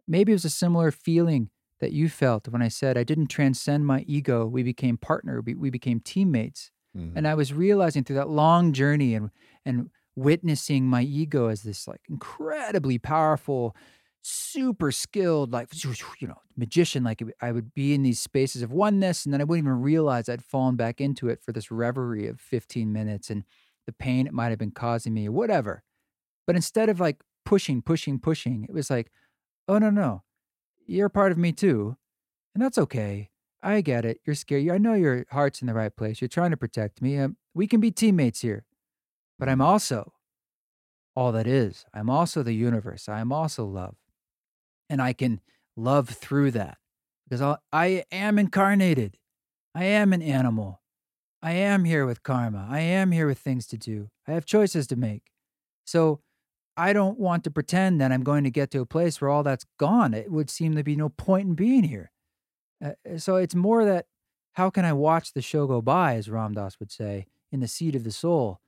maybe it was a similar feeling that you felt when I said I didn't transcend my ego. We became partner. We, we became teammates. Mhm. And I was realizing through that long journey and and witnessing my ego as this like incredibly powerful, super skilled, like you know, magician. Like I would be in these spaces of oneness, and then I wouldn't even realize I'd fallen back into it for this reverie of 15 minutes. And the pain it might have been causing me, or whatever. But instead of like pushing, pushing, pushing, it was like, oh, no, no, you're part of me too. And that's okay. I get it. You're scared. I know your heart's in the right place. You're trying to protect me. Um, we can be teammates here. But I'm also all that is. I'm also the universe. I am also love. And I can love through that because I'll, I am incarnated. I am an animal. I am here with karma. I am here with things to do. I have choices to make. So I don't want to pretend that I'm going to get to a place where all that's gone. It would seem to be no point in being here. Uh, uh so it's more that how can I watch the show go by, as Ram Dass would say, in the seat of the soul,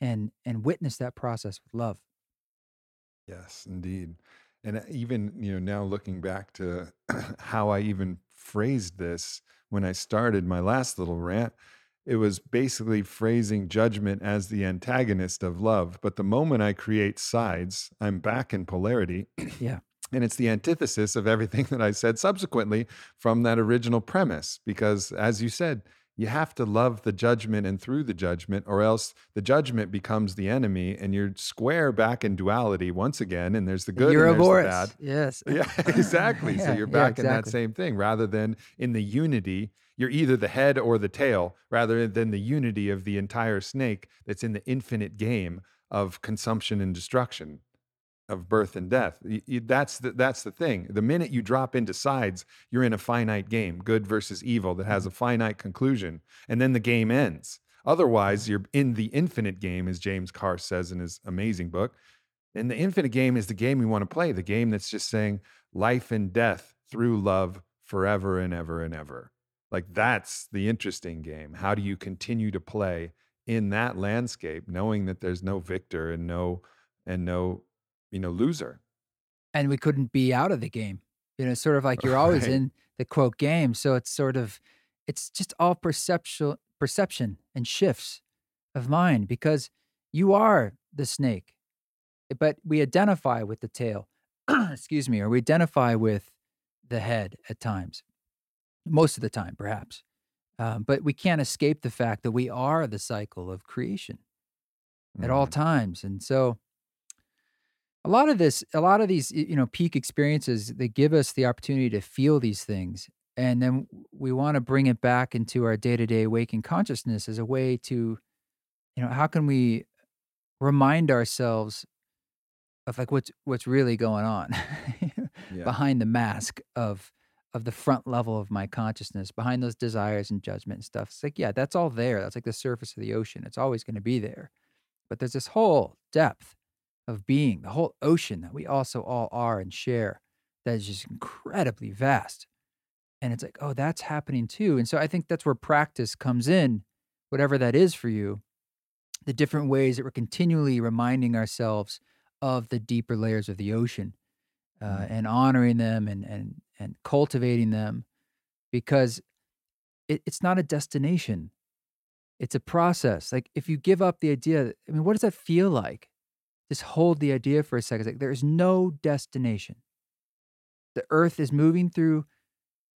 and and witness that process with love. Yes, indeed. And uh, even, you know, now looking back to how I even phrased this when I started my last little rant, it was basically phrasing judgment as the antagonist of love. But the moment I create sides, I'm back in polarity. Yeah. And it's the antithesis of everything that I said subsequently from that original premise. Because as you said, you have to love the judgment and through the judgment, or else the judgment becomes the enemy, and you're square back in duality once again. And there's the good you're and there's the bad. Yes. Yeah, exactly. yeah, so you're yeah, back in that same thing rather than in the unity. You're either the head or the tail rather than the unity of the entire snake that's in the infinite game of consumption and destruction of birth and death. Y- y- That's the, that's the thing. The minute you drop into sides, you're in a finite game, good versus evil, that has a mm-hmm. finite conclusion, and then the game ends. Otherwise, mm-hmm. you're in the infinite game, as James Carse says in his amazing book. And the infinite game is the game we want to play, the game that's just saying life and death through love forever and ever and ever. Like that's the interesting game. How do you continue to play in that landscape, knowing that there's no victor and no and no you know loser? and we couldn't be out of the game. You know, sort of like you're always Right. in the quote game. So it's sort of, it's just all perceptual perception and shifts of mind because you are the snake, but we identify with the tail. excuse me, or we identify with the head at times, most of the time, perhaps. Um, but we can't escape the fact that we are the cycle of creation at all Mhm. times. And so a lot of this, a lot of these, you know, peak experiences, they give us the opportunity to feel these things. And then we want to bring it back into our day to day waking consciousness as a way to, you know, how can we remind ourselves of like what's what's really going on Yeah. behind the mask of of the front level of my consciousness, behind those desires and judgment and stuff. It's like, yeah, that's all there. That's like the surface of the ocean. It's always going to be there. But there's this whole depth of being, the whole ocean that we also all are and share that is just incredibly vast. And it's like, oh, that's happening too. And so I think that's where practice comes in, whatever that is for you, the different ways that we're continually reminding ourselves of the deeper layers of the ocean uh, Mm. and honoring them and, and, and cultivating them because it, it's not a destination. It's a process. Like if you give up the idea, I mean, what does that feel like? Just hold the idea for a second. It's like there is no destination. The earth is moving through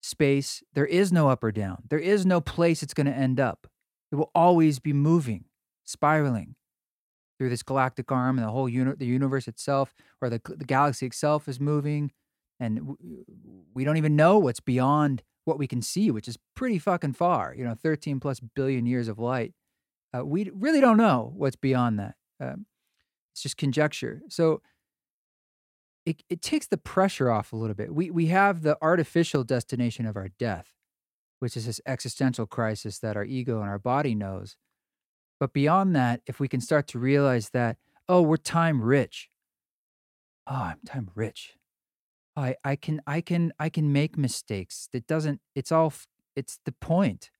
space. There is no up or down. There is no place it's going to end up. It will always be moving, spiraling through this galactic arm, and the whole uni- the universe itself, or the, the galaxy itself, is moving, and we don't even know what's beyond what we can see, which is pretty fucking far. You know, 13 plus billion years of light. Uh, we really don't know what's beyond that. Um, it's just conjecture. So it, it takes the pressure off a little bit. We, we have the artificial destination of our death, which is this existential crisis that our ego and our body knows. But beyond that, if we can start to realize that, oh, we're time rich. Oh, I'm time rich. I, I can I can I can make mistakes. It doesn't it's all it's the point.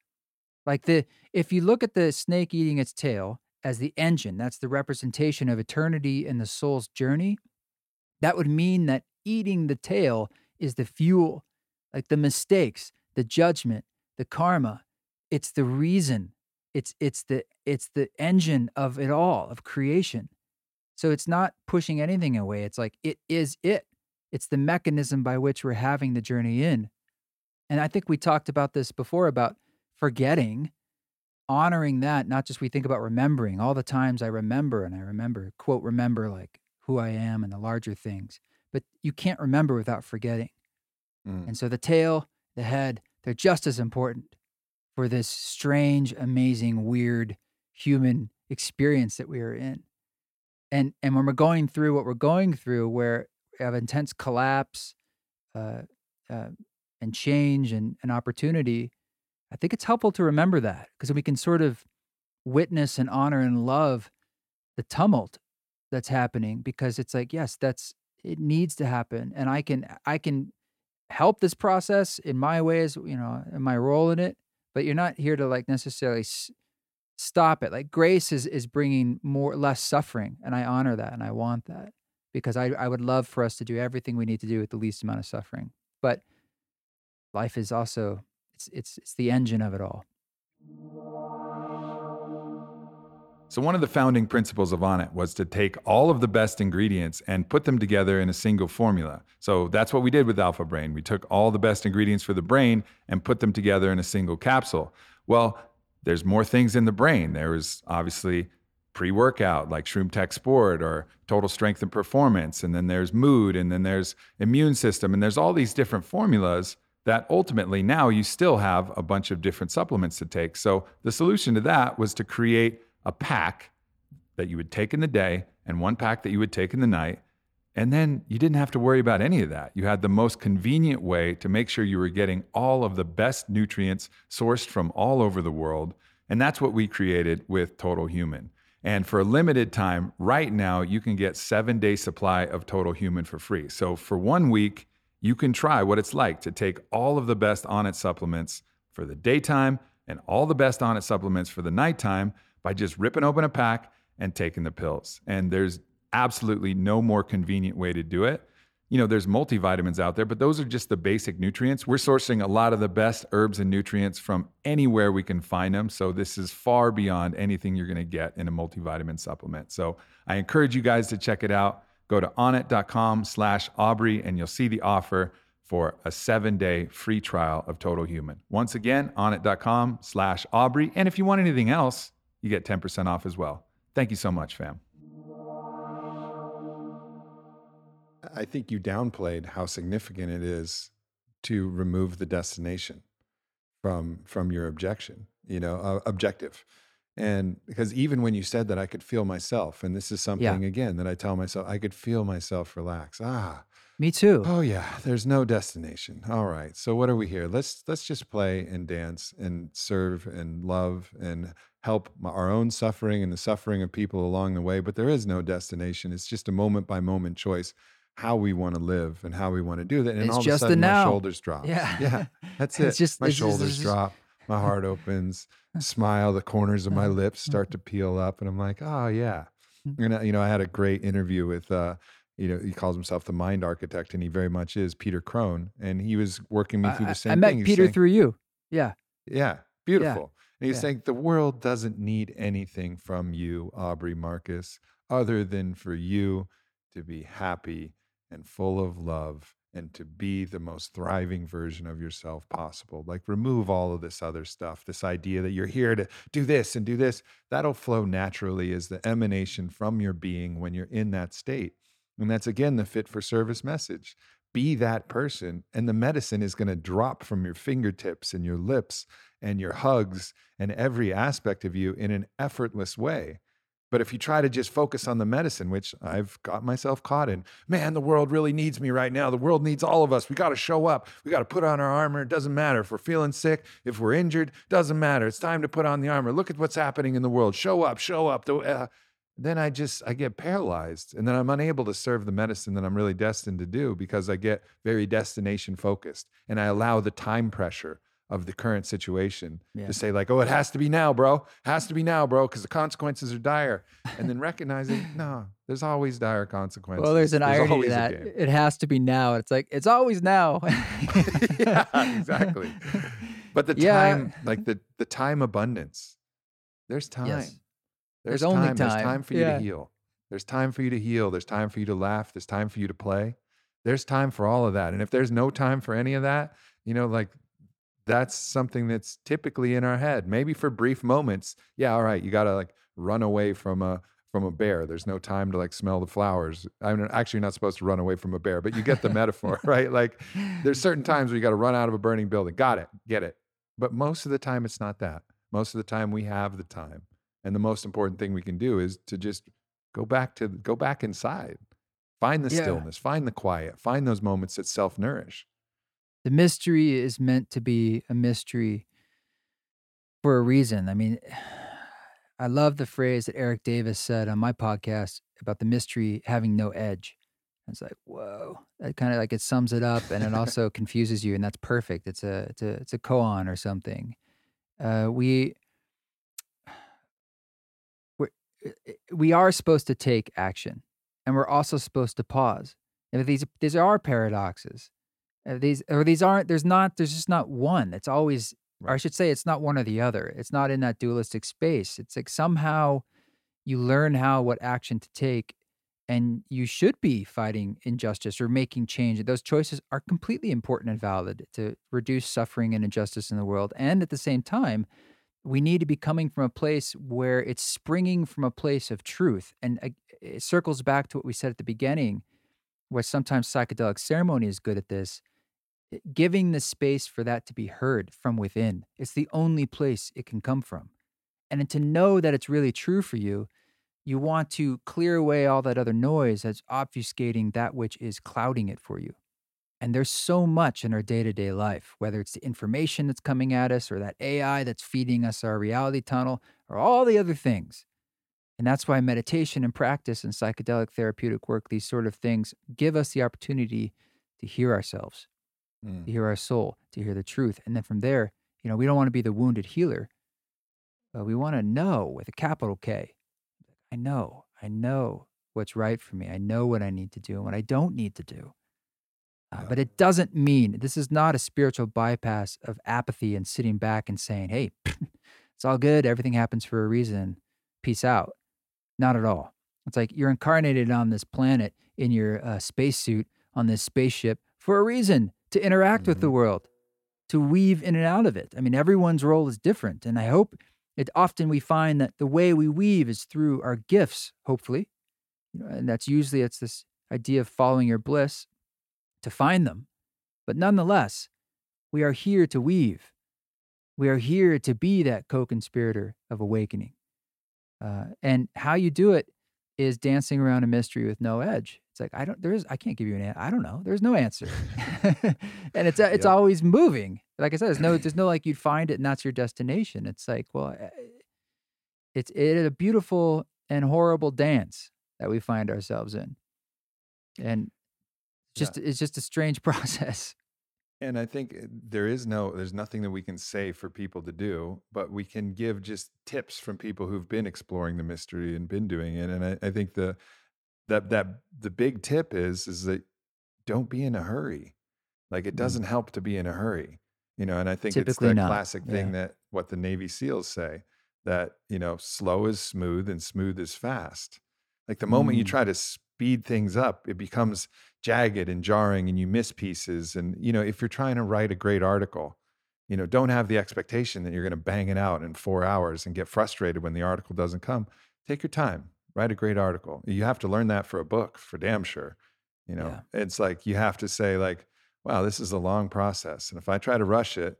Like the if you look at the snake eating its tail as the engine, that's the representation of eternity and the soul's journey. That would mean that eating the tail is the fuel. Like the mistakes, the judgment, the karma, it's the reason. It's it's the it's the engine of it all, of creation. So it's not pushing anything away. It's like it is it. It's the mechanism by which we're having the journey in. And I think we talked about this before about forgetting honoring that, not just we think about remembering all the times I remember and I remember, quote, remember like who I am and the larger things, but you can't remember without forgetting. Mm. And so the tail, the head, they're just as important for this strange, amazing, weird human experience that we are in. And and when we're going through what we're going through, where have intense collapse, uh, uh, and change and, and opportunity, I think it's helpful to remember that because we can sort of witness and honor and love the tumult that's happening because it's like yes that's it needs to happen and i can i can help this process in my ways you know in my role in it but you're not here to like necessarily s- stop it like grace is is bringing more less suffering and i honor that and i want that because i i would love for us to do everything we need to do with the least amount of suffering but life is also it's it's it's the engine of it all So, one of the founding principles of Onnit was to take all of the best ingredients and put them together in a single formula. So, that's what we did with Alpha Brain. We took all the best ingredients for the brain and put them together in a single capsule. Well, there's more things in the brain. There was obviously pre workout like Shroom Tech Sport or total strength and performance. And then there's mood, and then there's immune system, and there's all these different formulas that ultimately now you still have a bunch of different supplements to take. So, the solution to that was to create a pack that you would take in the day and one pack that you would take in the night. And then you didn't have to worry about any of that. You had the most convenient way to make sure you were getting all of the best nutrients sourced from all over the world. And that's what we created with Total Human. And for a limited time, right now, you can get seven day supply of Total Human for free. So for one week, you can try what it's like to take all of the best Onnit supplements for the daytime and all the best Onnit supplements for the nighttime by just ripping open a pack and taking the pills. And there's absolutely no more convenient way to do it. You know, there's multivitamins out there, but those are just the basic nutrients. We're sourcing a lot of the best herbs and nutrients from anywhere we can find them. So this is far beyond anything you're going to get in a multivitamin supplement. So I encourage you guys to check it out. Go to onnit.com slash Aubrey and you'll see the offer for a seven day free trial of Total Human. Once again, onnit.com slash Aubrey. And if you want anything else, you get 10% off as well. Thank you so much, fam. I think you downplayed how significant it is to remove the destination from from your objection, you know, uh, objective. And because even when you said that, I could feel myself, and this is something again that I tell myself, I could feel myself relax. Ah, me too oh yeah, there's no destination. All right, so what are we here? Let's let's just play and dance and serve and love and help my, our own suffering and the suffering of people along the way. But there is no destination. It's just a moment by moment choice how we want to live and how we want to do that. And It's all of just a the sudden, my shoulders drop. Yeah. yeah, that's it. It's just- my shoulders just- drop. My heart opens. Smile. The corners of my Uh-huh. lips start to peel up, and I'm like, oh yeah. Mhm. And uh, you know, I had a great interview with. uh you know, he calls himself the mind architect, and he very much is Peter Crone. And he was working me through I- the same I met thing. Peter saying- through you yeah yeah, beautiful. And he's Yeah. saying the world doesn't need anything from you, Aubrey Marcus, other than for you to be happy and full of love and to be the most thriving version of yourself possible. Like remove all of this other stuff, this idea that you're here to do this and do this. That'll flow naturally as the emanation from your being when you're in that state. And that's again the fit for service message. Be that person, and the medicine is going to drop from your fingertips and your lips and your hugs and every aspect of you in an effortless way. But if you try to just focus on the medicine, which I've got myself caught in, man, the world really needs me right now. The world needs all of us. We got to show up. We got to put on our armor. It doesn't matter if we're feeling sick, if we're injured, doesn't matter. It's time to put on the armor. Look at what's happening in the world. Show up, show up. Uh, then I just I get paralyzed, and then I'm unable to serve the medicine that I'm really destined to do because I get very destination focused, and I allow the time pressure of the current situation Yeah. to say like, oh, it has to be now, bro. Has to be now, bro, because the consequences are dire. And then recognizing, no, there's always dire consequences. well there's an irony to that it has to be now it's like it's always now yeah, exactly. But the Yeah. time, like the the time abundance, there's time. Yes. There's, There's only time. There's time. time for you Yeah. to heal. There's time for you to heal. There's time for you to laugh. There's time for you to play. There's time for all of that. And if there's no time for any of that, you know, like that's something that's typically in our head. Maybe for brief moments, yeah, all right, you got to like run away from a from a bear. There's no time to like smell the flowers. I'm actually not supposed to run away from a bear, but you get the metaphor, right? Like there's certain times where you got to run out of a burning building. Got it. Get it. But most of the time it's not that. Most of the time we have the time. And the most important thing we can do is to just go back to go back inside. Find the Yeah. stillness, find the quiet, find those moments that self-nourish. The mystery is meant to be a mystery for a reason. I mean, I love the phrase that Erik Davis said on my podcast about the mystery having no edge. It's like, whoa, that kind of like it sums it up, and it also confuses you, and that's perfect. It's a it's a it's a koan or something. Uh, we we're, uh, we are supposed to take action, and we're also supposed to pause. And these these are paradoxes. Uh, these or these aren't. There's not. There's just not one. It's always. Or I should say, it's not one or the other. It's not in that dualistic space. It's like somehow you learn how what action to take, and you should be fighting injustice or making change. Those choices are completely important and valid to reduce suffering and injustice in the world. And at the same time, we need to be coming from a place where it's springing from a place of truth. And it circles back to what we said at the beginning, where sometimes psychedelic ceremony is good at this giving the space for that to be heard from within. It's the only place it can come from. And to know that it's really true for you, you want to clear away all that other noise that's obfuscating that which is clouding it for you. And there's so much in our day to day life, whether it's the information that's coming at us or that AI that's feeding us our reality tunnel or all the other things. And that's why meditation and practice and psychedelic therapeutic work, these sort of things, give us the opportunity to hear ourselves Mm. to hear our soul, to hear the truth. And then from there, you know, we don't want to be the wounded healer. But we want to know with a capital K. I know, I know what's right for me. I know what I need to do and what I don't need to do. Uh, Yeah. But it doesn't mean this is not a spiritual bypass of apathy and sitting back and saying, hey, it's all good. Everything happens for a reason. Peace out. Not at all. It's like you're incarnated on this planet in your uh, spacesuit on this spaceship for a reason to interact with the Mhm. world, to weave in and out of it. I mean, everyone's role is different. And I hope it often we find that the way we weave is through our gifts, hopefully. You know, and that's usually it's this idea of following your bliss to find them. But nonetheless, we are here to weave. We are here to be that co-conspirator of awakening. Uh, and how you do it is dancing around a mystery with no edge. It's like I don't. There is. I can't give you an. an- I don't know. There's no answer. and it's uh, it's Yep. always moving. Like I said, there's no. There's no like you'd find it and that's your destination. It's like well, eh, it's it is a beautiful and horrible dance that we find ourselves in, and Yeah. just it's just a strange process. And I think uh, there is no, there's nothing that we can say for people to do, but we can give just tips from people who've been exploring the mystery and been doing it. And I, I think the that that the big tip is is that don't be in a hurry. Like it Mm. doesn't help to be in a hurry, you know. And I think it's the not, classic thing yeah. that what the Navy SEALs say that you know slow is smooth and smooth is fast. Like the moment you Mm. try to speed things up, it becomes jagged and jarring and you miss pieces. And, you know, if you're trying to write a great article, you know, don't have the expectation that you're going to bang it out in four hours and get frustrated when the article doesn't come. Take your time, write a great article. You have to learn that for a book, for damn sure. You know, Yeah. it's like you have to say, like, wow, this is a long process. And if I try to rush it,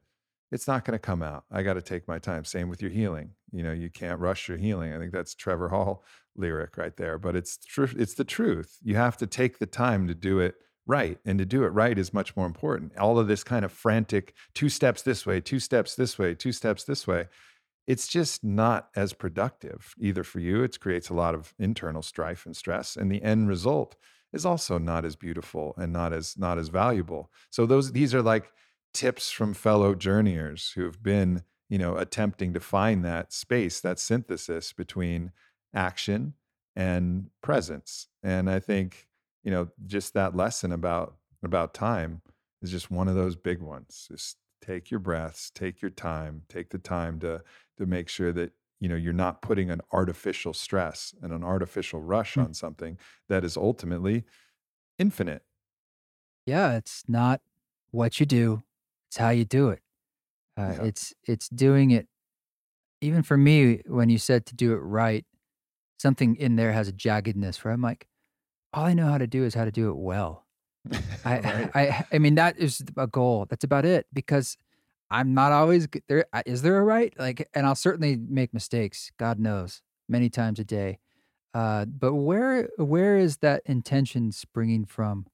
it's not going to come out. I got to take my time. Same with your healing. You know, you can't rush your healing. I think that's Trevor Hall lyric right there, but it's true. It's the truth. You have to take the time to do it right. And to do it right is much more important. All of this kind of frantic two steps this way, two steps this way, two steps this way. It's just not as productive either for you. It creates a lot of internal strife and stress. And the end result is also not as beautiful and not as not as valuable. So those these are like tips from fellow journeyers who have been, you know, attempting to find that space, that synthesis between action and presence. And I think, you know, just that lesson about about time is just one of those big ones. Just take your breaths, take your time, take the time to to make sure that you know you're not putting an artificial stress and an artificial rush Hmm. on something that is ultimately infinite. Yeah, it's not what you do, it's how you do it. Uh, Yeah. It's it's doing it. Even for me, when you said to do it right, something in there has a jaggedness where I'm like, all I know how to do is how to do it well. I Right. I I mean that is a goal. That's about it because I'm not always g- there. uh, there a right? Like, and I'll certainly make mistakes. God knows, many times a day. Uh, but where where is that intention springing from?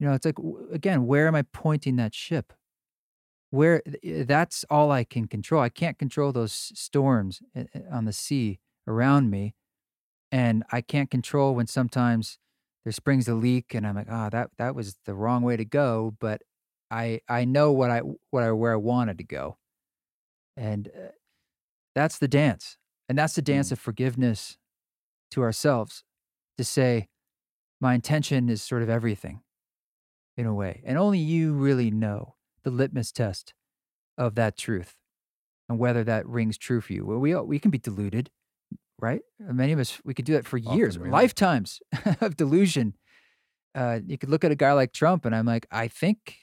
You know, it's like again, where am I pointing that ship? Where that's all I can control. I can't control those storms uh, uh, on the sea around me, and I can't control when sometimes there springs a leak, and I'm like, ah, that that was the wrong way to go. But I I know what I what I where I wanted to go, and uh, that's the dance, and that's the dance Mm. of forgiveness to ourselves, to say my intention is sort of everything in a way, and only you really know the litmus test of that truth and whether that rings true for you. Well, we we can be deluded, right? Uh, Many of us we could do that for years, Often are. lifetimes of delusion. Uh, you could look at a guy like Trump, and I'm like, I think,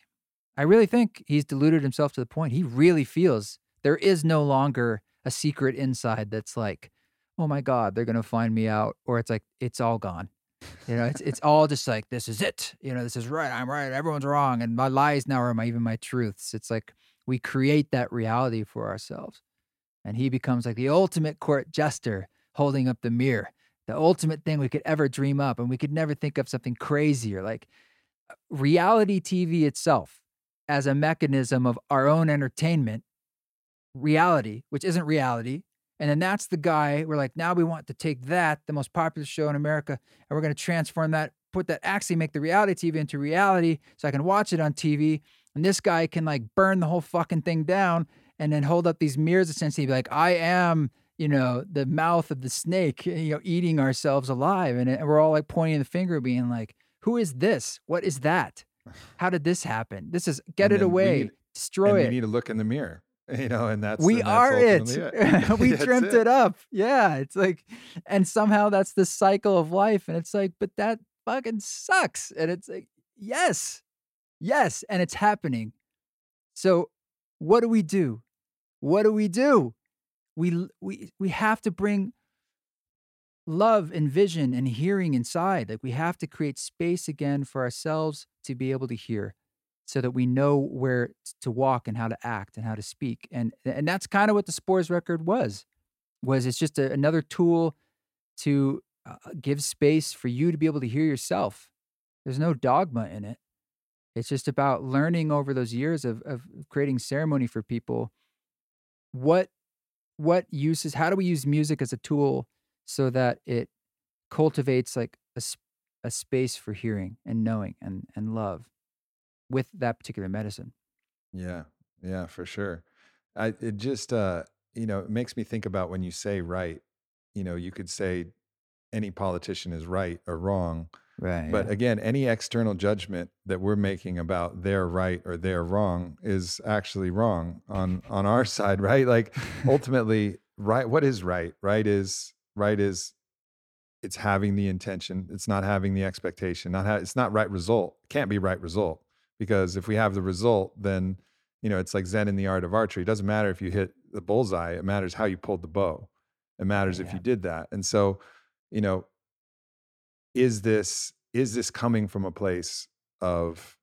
I really think he's deluded himself to the point he really feels there is no longer a secret inside that's like, oh my God, they're gonna find me out, or it's like it's all gone. You know, it's it's all just like this is it. You know, this is right. I'm right. Everyone's wrong, and my lies now are my even my truths. It's like we create that reality for ourselves, and he becomes like the ultimate court jester holding up the mirror, the ultimate thing we could ever dream up, and we could never think of something crazier. Like uh, reality TV itself, as a mechanism of our own entertainment, reality, which isn't reality. And then that's the guy we're like, now we want to take that, the most popular show in America, and we're going to transform that, put that, actually make the reality TV into reality so I can watch it on TV. And this guy can like burn the whole fucking thing down and then hold up these mirrors essentially be like, I am, you know, the mouth of the snake, you know, eating ourselves alive. And, and we're all like pointing the finger, being like, who is this? What is that? How did this happen? This is get And it away, need- destroy and it. you need to look in the mirror, you know, and that's we and that's are it. ultimately we dreamt it. up. Yeah. It's like, and somehow that's the cycle of life. And it's like, but that fucking sucks. And it's like, yes, yes. And it's happening. So what do we do? What do we do? We, we, we have to bring love and vision and hearing inside. Like we have to create space again for ourselves to be able to hear so that we know where to walk and how to act and how to speak. And and that's kind of what the Spores record was. Was it's just a, another tool to uh, give space for you to be able to hear yourself. There's no dogma in it. It's just about learning over those years of, of creating ceremony for people. What what uses? How do we use music as a tool so that it cultivates like a, a space for hearing and knowing and and love with that particular medicine? Yeah, yeah, for sure. I it just uh, you know, it makes me think about when you say right, you know, you could say any politician is right or wrong, Right. but again, any external judgment that we're making about their right or their wrong is actually wrong on on our side, right? Like ultimately, right what is right? Right is right is it's having the intention, it's not having the expectation, not ha- it's not right result. It can't be right result because if we have the result, then you know it's like Zen in the art of archery. It doesn't matter if you hit the bullseye; it matters how you pulled the bow. It matters if you did that. And so, you know, is this is this coming from a place of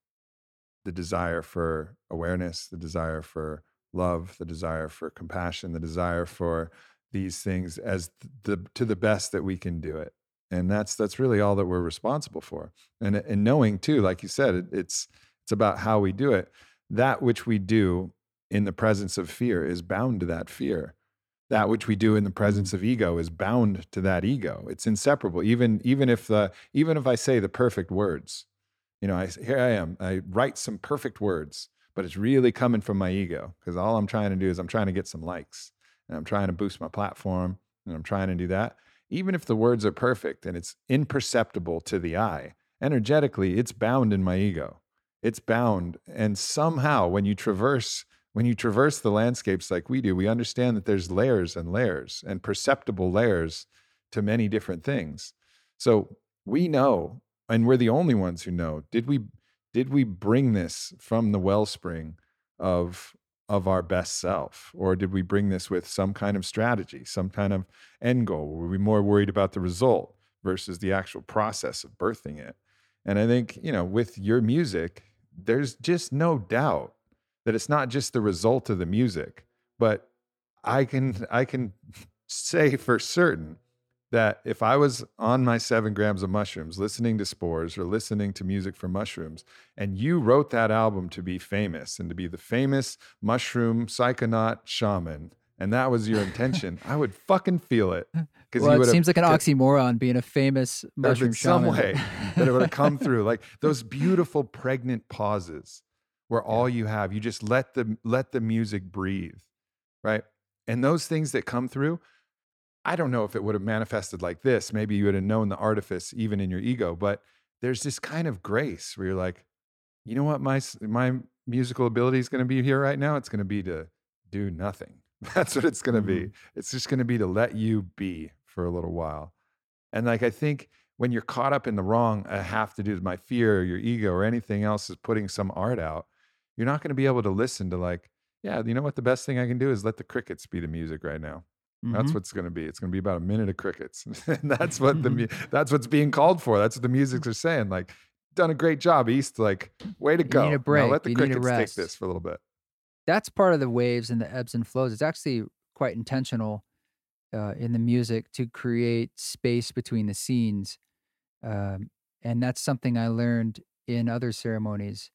the desire for awareness, the desire for love, the desire for compassion, the desire for these things as the to the best that we can do it. And that's that's really all that we're responsible for. And and knowing too, like you said, it, it's it's about how we do it. That which we do in the presence of fear is bound to that fear. That which we do in the presence of ego is bound to that ego. It's inseparable. Even even if the even if I say the perfect words, you know, I here I am. I write some perfect words, but it's really coming from my ego because all I'm trying to do is I'm trying to get some likes and I'm trying to boost my platform and I'm trying to do that. Even if the words are perfect and it's imperceptible to the eye, energetically, it's bound in my ego. It's bound. And somehow when you traverse when you traverse the landscapes like we do, we understand that there's layers and layers and perceptible layers to many different things. So we know, and we're the only ones who know, did we did we bring this from the wellspring of of our best self? Or did we bring this with some kind of strategy, some kind of end goal? Were we more worried about the result versus the actual process of birthing it? And I think, you know, with your music, there's just no doubt that it's not just the result of the music, but I can I can say for certain that if I was on my seven grams of mushrooms, listening to spores or listening to music from mushrooms, and you wrote that album to be famous and to be the famous mushroom psychonaut shaman, and that was your intention, I would fucking feel it. Well, it seems like an oxymoron being a famous mushroom shaman. Some way that it would have come through, like those beautiful pregnant pauses where all you have, you just let the let the music breathe, right? And those things that come through, I don't know if it would have manifested like this. Maybe you would have known the artifice even in your ego, but there's this kind of grace where you're like, you know what, my my musical ability is going to be here right now. It's going to be to do nothing. That's what it's going to mm-hmm. be. It's just going to be to let you be for a little while. And like I think when you're caught up in the wrong, I have to do my fear, or your ego, or anything else is putting some art out. You're not going to be able to listen to like, yeah, you know what? The best thing I can do is let the crickets be the music right now. Mm-hmm. That's what's going to be. It's going to be about a minute of crickets. and that's what the that's what's being called for. That's what the musics are saying. Like, done a great job, East. Like, way to go. You need a break. Now let the you crickets take this for a little bit. That's part of the waves and the ebbs and flows. It's actually quite intentional uh, in the music to create space between the scenes, um, and that's something I learned in other ceremonies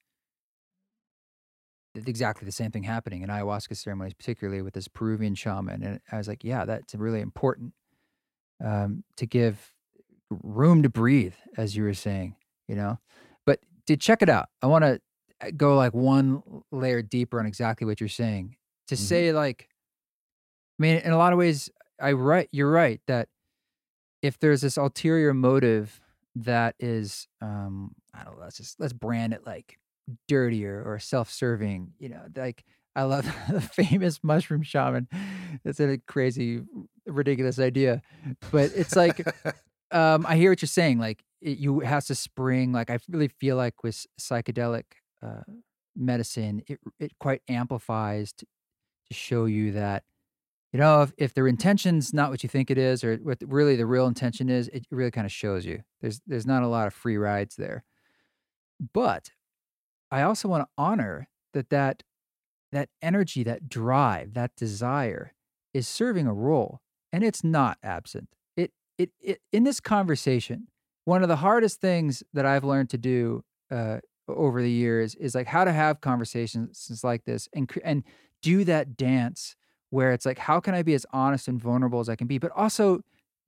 exactly the same thing happening in ayahuasca ceremonies, particularly with this Peruvian shaman. And I was like, yeah, that's really important um, to give room to breathe, as you were saying, you know. But to check it out, I want to uh, go like one layer deeper on exactly what you're saying. To mm-hmm. say like, I mean, in a lot of ways, I right, you're right that if there's this ulterior motive that is, um, I don't know, let's just let's brand it like dirtier or self-serving you know like i love the famous mushroom shaman. It's a crazy ridiculous idea but it's like um i hear what you're saying like it, you has to spring like i really feel like with psychedelic uh medicine it it quite amplifies to, to show you that you know if, if their intention's not what you think it is or what really the real intention is it really kind of shows you. There's there's not a lot of free rides there. But I also want to honor that that that energy, that drive, that desire is serving a role and it's not absent. It, it, it in this conversation, one of the hardest things that I've learned to do uh, over the years is like how to have conversations like this and and do that dance where it's like how can I be as honest and vulnerable as I can be, but also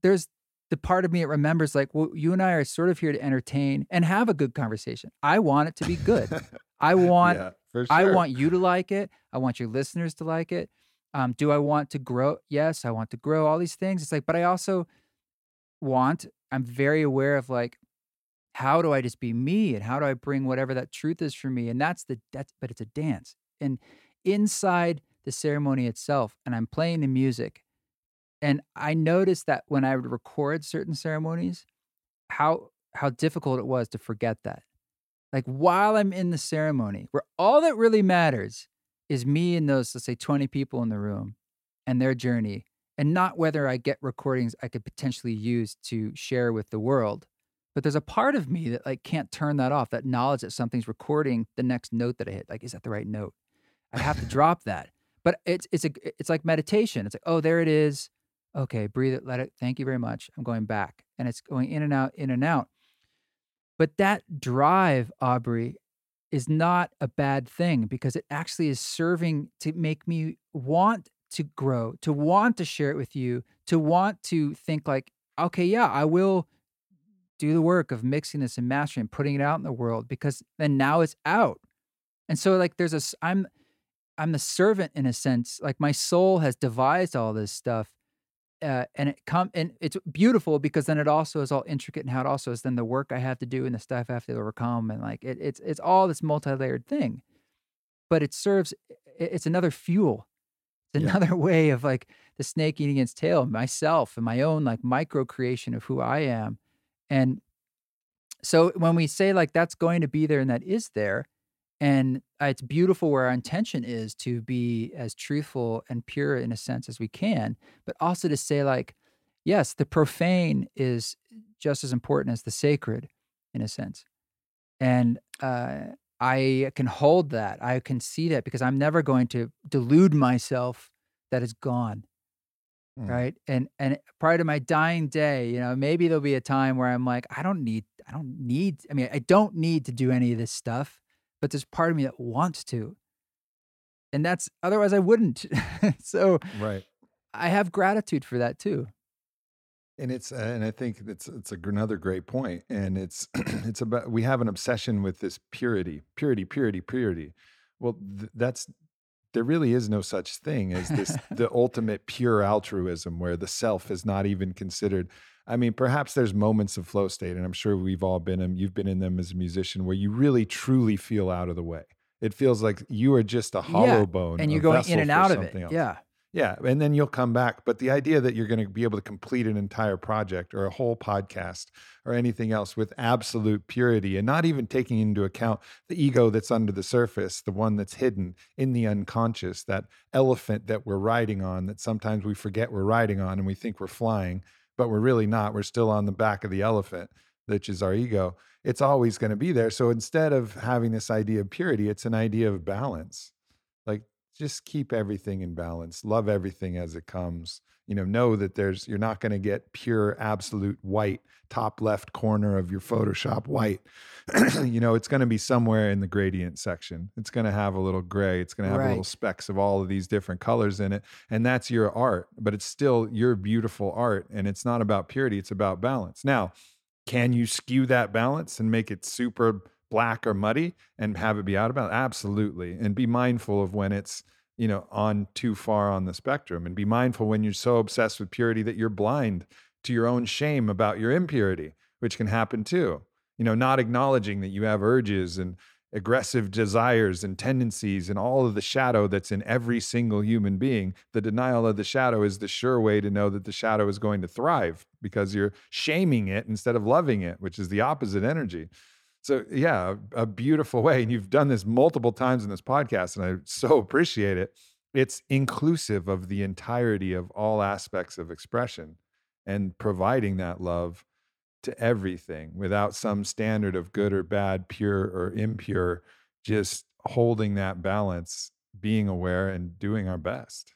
there's the part of me that remembers like, well, you and I are sort of here to entertain and have a good conversation. I want it to be good. I want yeah, sure. I want you to like it. I want your listeners to like it. Um, do I want to grow? Yes, I want to grow all these things. It's like, but I also want, I'm very aware of like, how do I just be me and how do I bring whatever that truth is for me? And that's the that's but it's a dance. And inside the ceremony itself, and I'm playing the music, and I noticed that when I would record certain ceremonies, how how difficult it was to forget that. Like while I'm in the ceremony, where all that really matters is me and those, let's say 20 people in the room and their journey, and not whether I get recordings I could potentially use to share with the world. But there's a part of me that like can't turn that off, that knowledge that something's recording the next note that I hit. Like, is that the right note? I have to drop that. But it's it's a it's like meditation. It's like, oh, there it is. Okay, breathe it, let it. Thank you very much. I'm going back. And it's going in and out, in and out. But that drive, Aubrey, is not a bad thing because it actually is serving to make me want to grow, to want to share it with you, to want to think like, okay, yeah, I will do the work of mixing this and mastering, and putting it out in the world because then now it's out. And so like there's a I'm I'm the servant in a sense. Like my soul has devised all this stuff uh, and it come and it's beautiful because then it also is all intricate and how it also is then the work I have to do and the stuff I have to overcome and like it, it's it's all this multi-layered thing, but it serves it's another fuel, it's another yeah. way of like the snake eating its tail, myself and my own like micro creation of who I am, and so when we say like that's going to be there and that is there, And uh, it's beautiful where our intention is to be as truthful and pure in a sense as we can, but also to say, like, yes, the profane is just as important as the sacred in a sense. And uh, I can hold that. I can see that because I'm never going to delude myself that it's gone. Mm. Right. And and prior to my dying day, you know, maybe there'll be a time where I'm like, I don't need, I don't need, I mean, I don't need to do any of this stuff, but there's part of me that wants to. And that's otherwise I wouldn't. so Right. I have gratitude for that too. And it's uh, and I think it's it's a, another great point, and it's it's about we have an obsession with this purity, purity, purity, purity. Well, th- that's there really is no such thing as this the ultimate pure altruism where the self is not even considered. I mean, perhaps there's moments of flow state, and I'm sure we've all been in. You've been in them as a musician where you really truly feel out of the way. It feels like you are just a hollow Yeah, bone, and you're going in and out of it. else. Yeah. Yeah, and then you'll come back. But the idea that you're going to be able to complete an entire project or a whole podcast or anything else with absolute purity and not even taking into account the ego that's under the surface, the one that's hidden in the unconscious, that elephant that we're riding on that sometimes we forget we're riding on and we think we're flying, but we're really not. We're still on the back of the elephant, which is our ego. It's always going to be there. So instead of having this idea of purity, it's an idea of balance. Like just keep everything in balance love everything as it comes you know know that there's you're not going to get pure absolute white top left corner of your photoshop white. You know it's going to be somewhere in the gradient section. It's going to have a little gray it's going to have little specks of all of these different colors in it and that's your art but it's still your beautiful art and it's not about purity it's about balance. Now can you skew that balance and make it super black or muddy and have it be out of balance? Absolutely. And be mindful of when it's, you know, on too far on the spectrum and be mindful when you're so obsessed with purity that you're blind to your own shame about your impurity, which can happen too. You know, not acknowledging that you have urges and aggressive desires and tendencies and all of the shadow that's in every single human being. The denial of the shadow is the sure way to know that the shadow is going to thrive because you're shaming it instead of loving it, which is the opposite energy. So, yeah, a, a beautiful way. And you've done this multiple times in this podcast, and I so appreciate it. It's inclusive of the entirety of all aspects of expression and providing that love to everything without some standard of good or bad, pure or impure, just holding that balance, being aware and doing our best.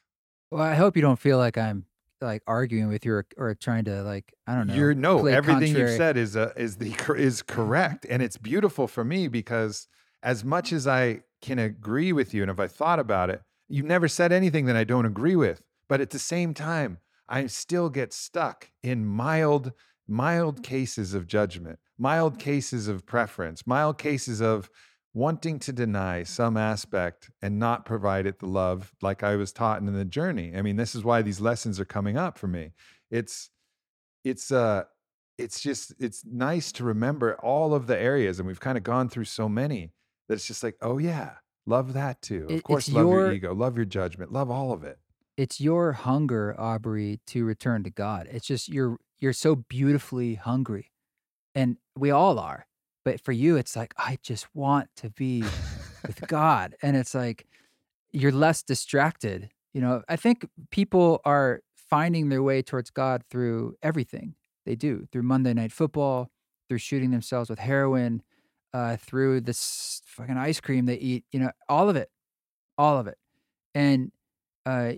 Well, I hope you don't feel like I'm like arguing with you or, or trying to like I don't know. You're no everything you've said is uh, is the is correct, and it's beautiful for me because as much as I can agree with you, and if I thought about it, you've never said anything that I don't agree with. But at the same time, I still get stuck in mild mild cases of judgment, mild cases of preference, mild cases of wanting to deny some aspect and not provide it the love like I was taught in the journey. I mean, this is why these lessons are coming up for me. It's it's uh it's just it's nice to remember all of the areas and we've kind of gone through so many that it's just like, oh yeah, love that too. It- of course, love your your- ego, love your judgment, love all of it. It's your hunger, Aubrey, to return to God. It's just you're you're so beautifully hungry. And we all are. But for you, it's like, I just want to be with God. And it's like you're less distracted. You know, I think people are finding their way towards God through everything they do, through Monday night football, through shooting themselves with heroin, uh, through this fucking ice cream they eat, you know, all of it. All of it. And uh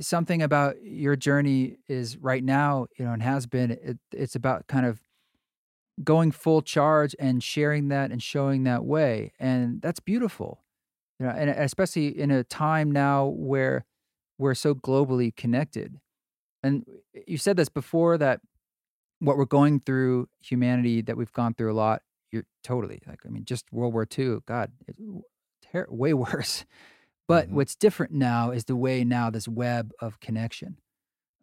something about your journey is right now, you know, and has been, it, it's about kind of going full charge and sharing that and showing that way. And that's beautiful. You know, and especially in a time now where we're so globally connected. And you said this before that what we're going through, humanity that we've gone through a lot, you're totally like, I mean, just World War II, God, it's ter- way worse. But Mhm. what's different now is the way now this web of connection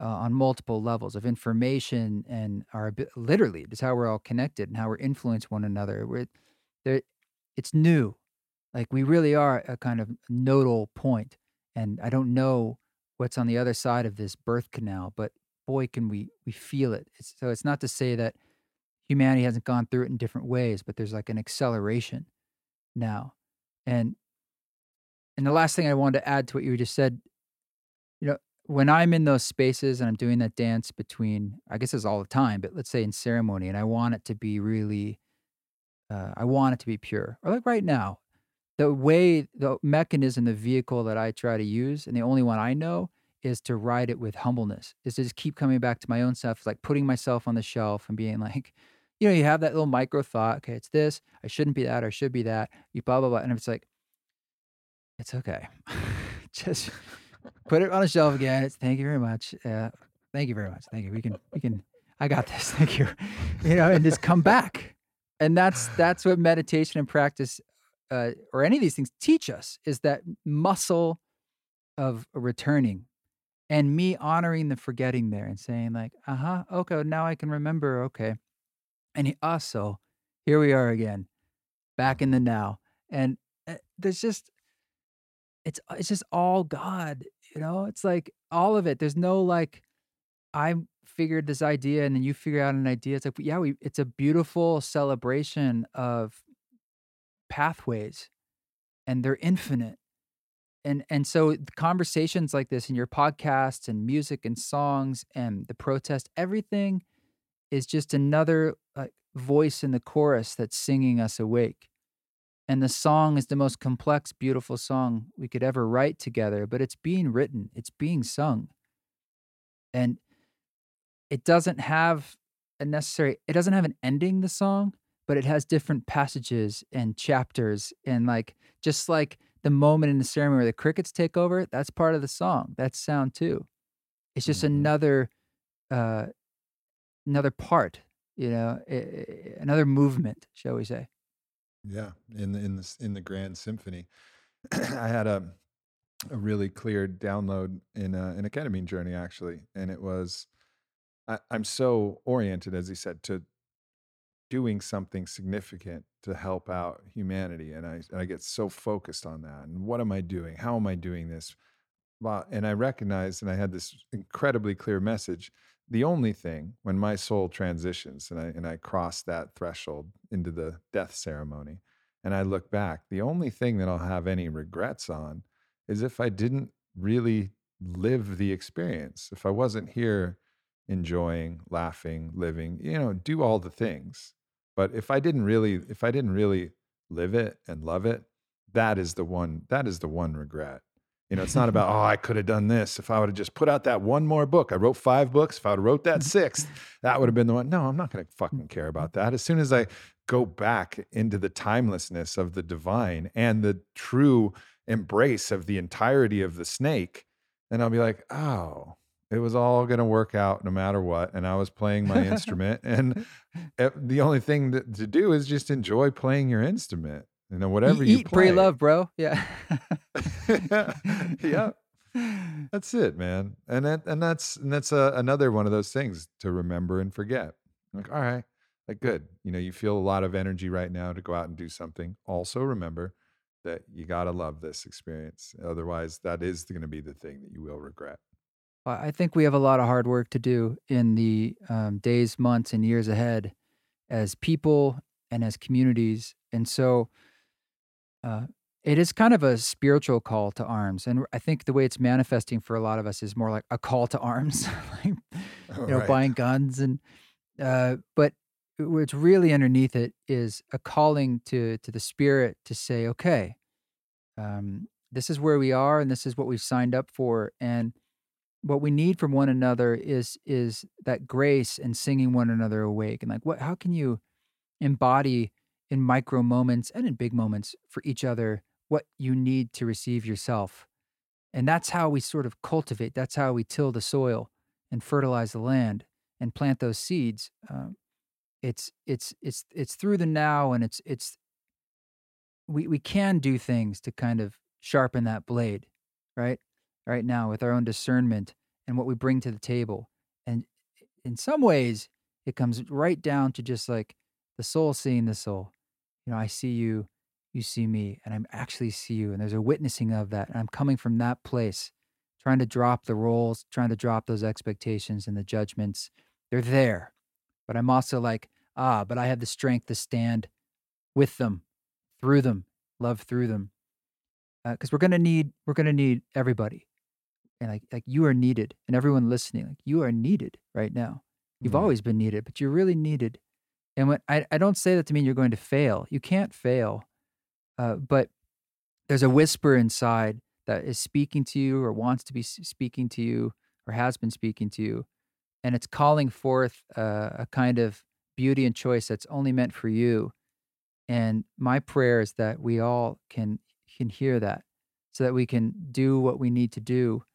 uh, on multiple levels of information and our literally just how we're all connected and how we're influence one another. We're, there, it's new. Like we really are a kind of nodal point, and I don't know what's on the other side of this birth canal, but boy, can we we feel it. It's, so it's not to say that humanity hasn't gone through it in different ways, but there's like an acceleration now And and the last thing I wanted to add to what you just said, you know, when I'm in those spaces and I'm doing that dance between, I guess it's all the time, but let's say in ceremony, and I want it to be really, uh, I want it to be pure. Or like right now, the way, the mechanism, the vehicle that I try to use, and the only one I know is to ride it with humbleness, is to just keep coming back to my own self, like putting myself on the shelf and being like, you know, you have that little micro thought, okay, it's this, I shouldn't be that, or I should be that, you blah, blah, blah. And it's like, it's okay. just put it on a shelf again. It's thank you very much. Uh, thank you very much. Thank you. We can, we can, I got this. Thank you. You know, and just come back. And that's, that's what meditation and practice, uh, or any of these things teach us is that muscle of returning and me honoring the forgetting there and saying like, uh huh, okay, now I can remember. Okay. And he also, here we are again, back in the now. And uh, there's just, it's uh, it's just all God, you know? It's like all of it. There's no like I figured this idea and then you figure out an idea. It's like yeah, we it's a beautiful celebration of pathways and they're infinite. And and so conversations like this in your podcasts and music and songs and the protest, everything is just another like voice in the chorus that's singing us awake. And the song is the most complex, beautiful song we could ever write together, but it's being written, it's being sung. And it doesn't have a necessary, it doesn't have an ending, the song, but it has different passages and chapters. And like, just like the moment in the ceremony where the crickets take over, that's part of the song. That's sound too. It's just Mhm. another, uh, another part, you know, another movement, shall we say. Yeah, in the in the in the grand symphony, I had a a really clear download in a, in a ketamine journey actually, and it was I, I'm so oriented, as he said, to doing something significant to help out humanity, and I and I get so focused on that. And what am I doing? How am I doing this? Well, and I recognized, and I had this incredibly clear message. The only thing when my soul transitions and I and I cross that threshold into the death ceremony, and I look back, the only thing that I'll have any regrets on is if I didn't really live the experience. If I wasn't here enjoying, laughing, living, you know, do all the things. But if I didn't really, if I didn't really live it and love it, that is the one, that is the one regret. You know, it's not about, oh, I could have done this. If I would have just put out that one more book, I wrote five books. If I would have wrote that sixth, that would have been the one. No, I'm not going to fucking care about that. As soon as I go back into the timelessness of the divine and the true embrace of the entirety of the snake, then I'll be like, oh, it was all going to work out no matter what. And I was playing my instrument. And eh, the only thing that, to do is just enjoy playing your instrument. You know, whatever eat, you eat play. pray, love, bro. Yeah. yeah. That's it, man. And that, and that's and that's uh, another one of those things to remember and forget. Like, all right, like good. You know, you feel a lot of energy right now to go out and do something. Also remember that you gotta love this experience. Otherwise, that is going to be the thing that you will regret. I think we have a lot of hard work to do in the um, days, months, and years ahead as people and as communities. And so uh, it is kind of a spiritual call to arms. And I think the way it's manifesting for a lot of us is more like a call to arms, like, you know, Right. buying guns. And, uh, but what's really underneath it is a calling to, to the spirit to say, okay, um, this is where we are and this is what we've signed up for. And, what we need from one another is is that grace and singing one another awake and like what how can you embody in micro moments and in big moments for each other what you need to receive yourself. And that's how we sort of cultivate that's how we till the soil and fertilize the land and plant those seeds um, it's it's it's it's through the now and it's it's we we can do things to kind of sharpen that blade right? Right now with our own discernment and what we bring to the table. And in some ways it comes right down to just like the soul seeing the soul you know i see you you see me and I'm actually see you and there's a witnessing of that and i'm coming from that place trying to drop the roles trying to drop those expectations and the judgments they're there but i'm also like ah but i have the strength to stand with them through them love through them. Because we're gonna need we're gonna need everybody, and like like you are needed, and everyone listening, like you are needed right now. You've Mm. always been needed, but you're really needed. And when I, I don't say that to mean you're going to fail. You can't fail. Uh, but there's a whisper inside that is speaking to you or wants to be speaking to you or has been speaking to you. And it's calling forth uh, a kind of beauty and choice that's only meant for you. And my prayer is that we all can can hear that so that we can do what we need to do.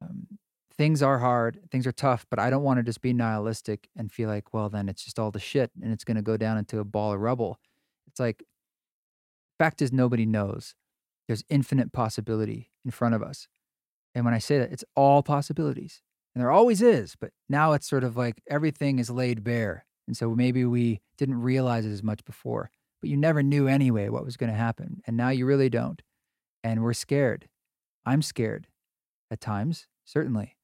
Um, things are hard, things are tough, but I don't want to just be nihilistic and feel like, well, then it's just all the shit and it's going to go down into a ball of rubble. It's like, fact is, nobody knows. There's infinite possibility in front of us. And when I say that, it's all possibilities. And there always is, but now it's sort of like everything is laid bare. And so maybe we didn't realize it as much before, but you never knew anyway what was going to happen. And now you really don't. And we're scared. I'm scared at times, certainly.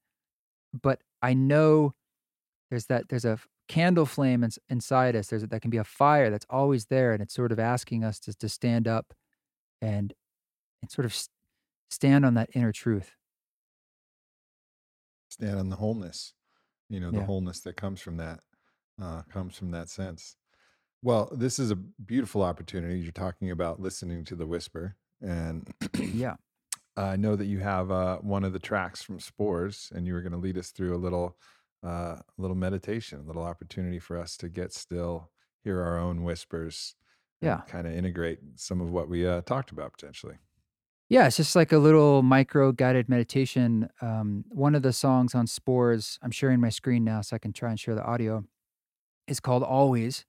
But I know there's that, there's a candle flame ins- inside us. There's that can be a fire that's always there. And it's sort of asking us to, to stand up and, and sort of s- stand on that inner truth. stand on the wholeness you know the Yeah. wholeness that comes from that uh, comes from that sense well this is a beautiful opportunity you're talking about listening to the whisper and Yeah. I know that you have uh, one of the tracks from spores and you were going to lead us through a little uh, little meditation a little opportunity for us to get still hear our own whispers Yeah. kind of integrate some of what we uh, talked about potentially Yeah, it's just like a little micro guided meditation. Um, one of the songs on Spores, I'm sharing my screen now so I can try and share the audio, is called Always.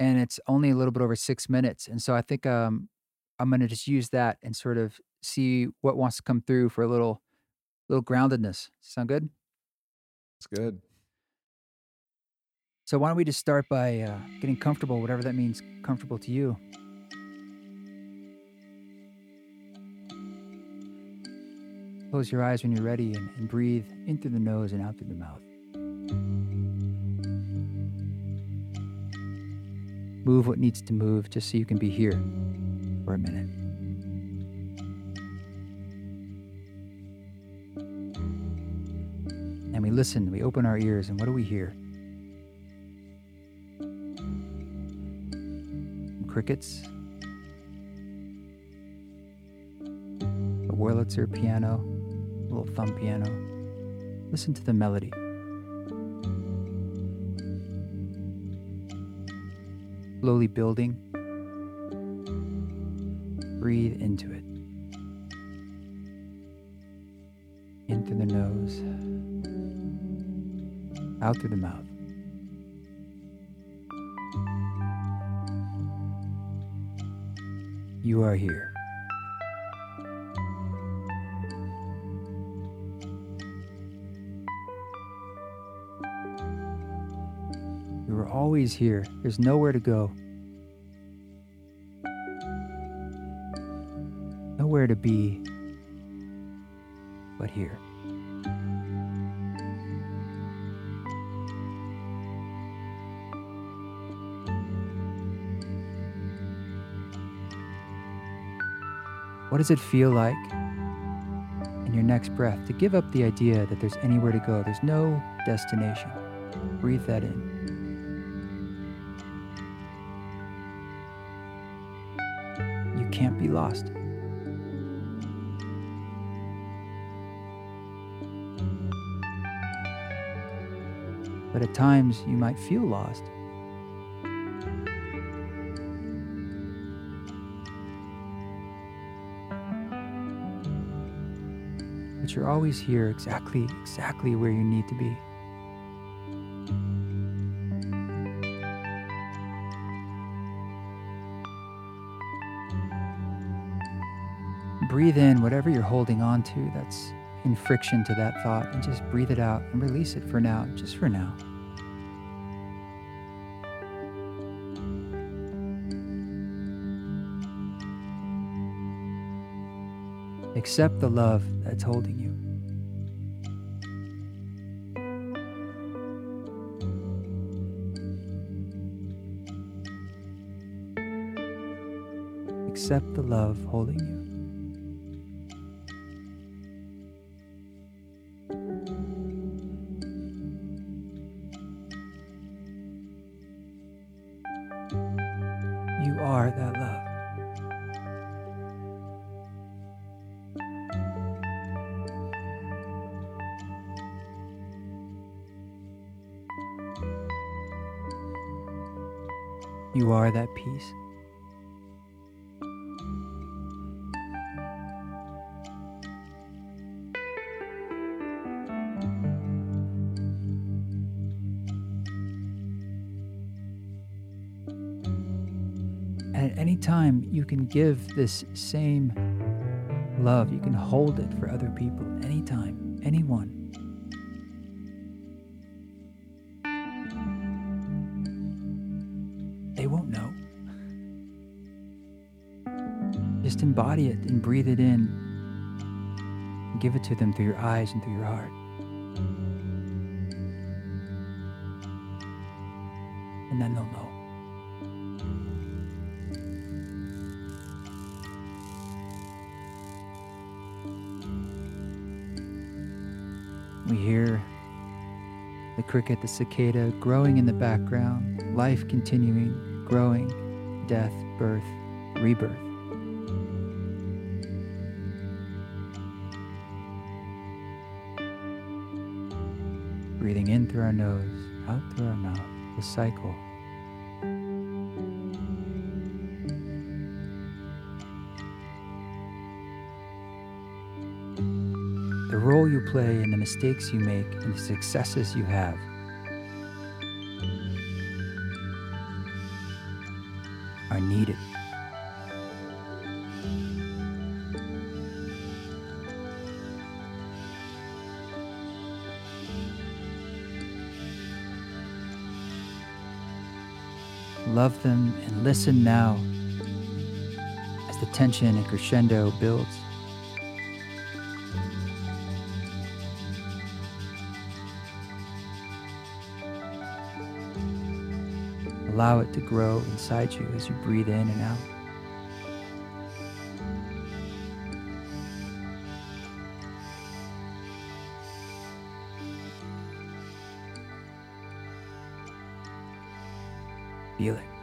And it's only a little bit over six minutes. And so I think um, I'm going to just use that and sort of see what wants to come through for a little, little groundedness. Sound good? it's good So why don't we just start by uh, getting comfortable, whatever that means, comfortable to you. Close your eyes when you're ready and, and breathe in through the nose and out through the mouth. Move what needs to move just so you can be here for a minute. We listen, we open our ears, and what do we hear? Crickets, a Wurlitzer piano, a little thumb piano. Listen to the melody. Slowly building. Breathe into it. In through the nose, out through the mouth. You are here. You are always here. There's nowhere to go. Nowhere to be What does it feel like in your next breath to give up the idea that there's anywhere to go? There's no destination. Breathe that in. You can't be lost. But at times you might feel lost. You're always here exactly, exactly where you need to be. Breathe in whatever you're holding on to that's in friction to that thought and just breathe it out and release it for now, just for now. Accept the love that's holding you. accept the love holding you. Peace. At any time, you can give this same love. You can hold it for other people anytime, anyone. Embody it and breathe it in. And give it to them through your eyes and through your heart. And then they'll know. We hear the cricket, the cicada growing in the background, life continuing, growing, death, birth, rebirth. Nose, out through our mouth, the cycle. The role you play and the mistakes you make and the successes you have. Love them and listen now as the tension and crescendo builds. Allow it to grow inside you as you breathe in and out. Feel it.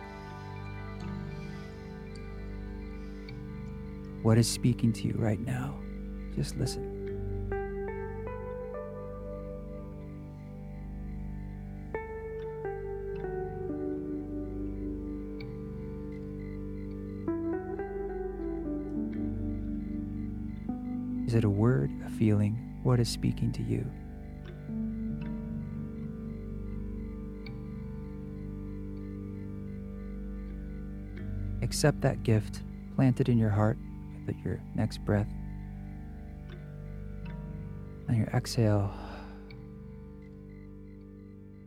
What is speaking to you right now? Just listen. Is it a word, a feeling? What is speaking to you? Accept that gift, plant it in your heart your next breath. On your exhale,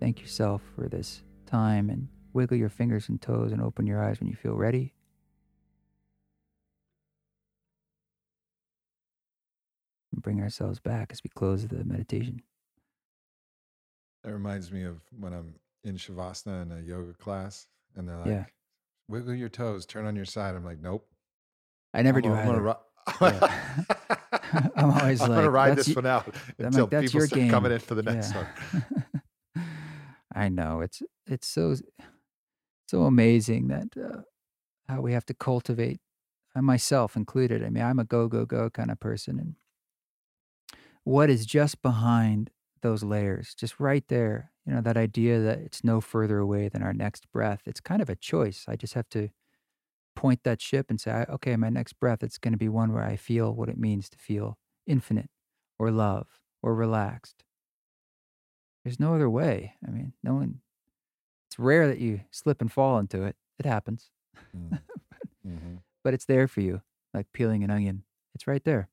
thank yourself for this time and wiggle your fingers and toes and open your eyes when you feel ready. And bring ourselves back as we close the meditation. That reminds me of when I'm in Shavasana in a yoga class and they're like, Yeah. wiggle your toes, turn on your side. I'm like, nope. I never I'm do gonna- I'm either. gonna ri- I'm always I'm gonna ride this y- one out until like, people start game. coming in for the next Yeah. one. I know it's it's so so amazing that uh, how we have to cultivate, I myself included. I mean, I'm a go go go kind of person, and what is just behind those layers, just right there, you know, that idea that it's no further away than our next breath. It's kind of a choice. I just have to point that ship and say, okay, my next breath, it's going to be one where I feel what it means to feel infinite, or love, or relaxed. There's no other way. I mean, no one, it's rare that you slip and fall into it. It happens, Mm. Mhm. but it's there for you, like peeling an onion. It's right there.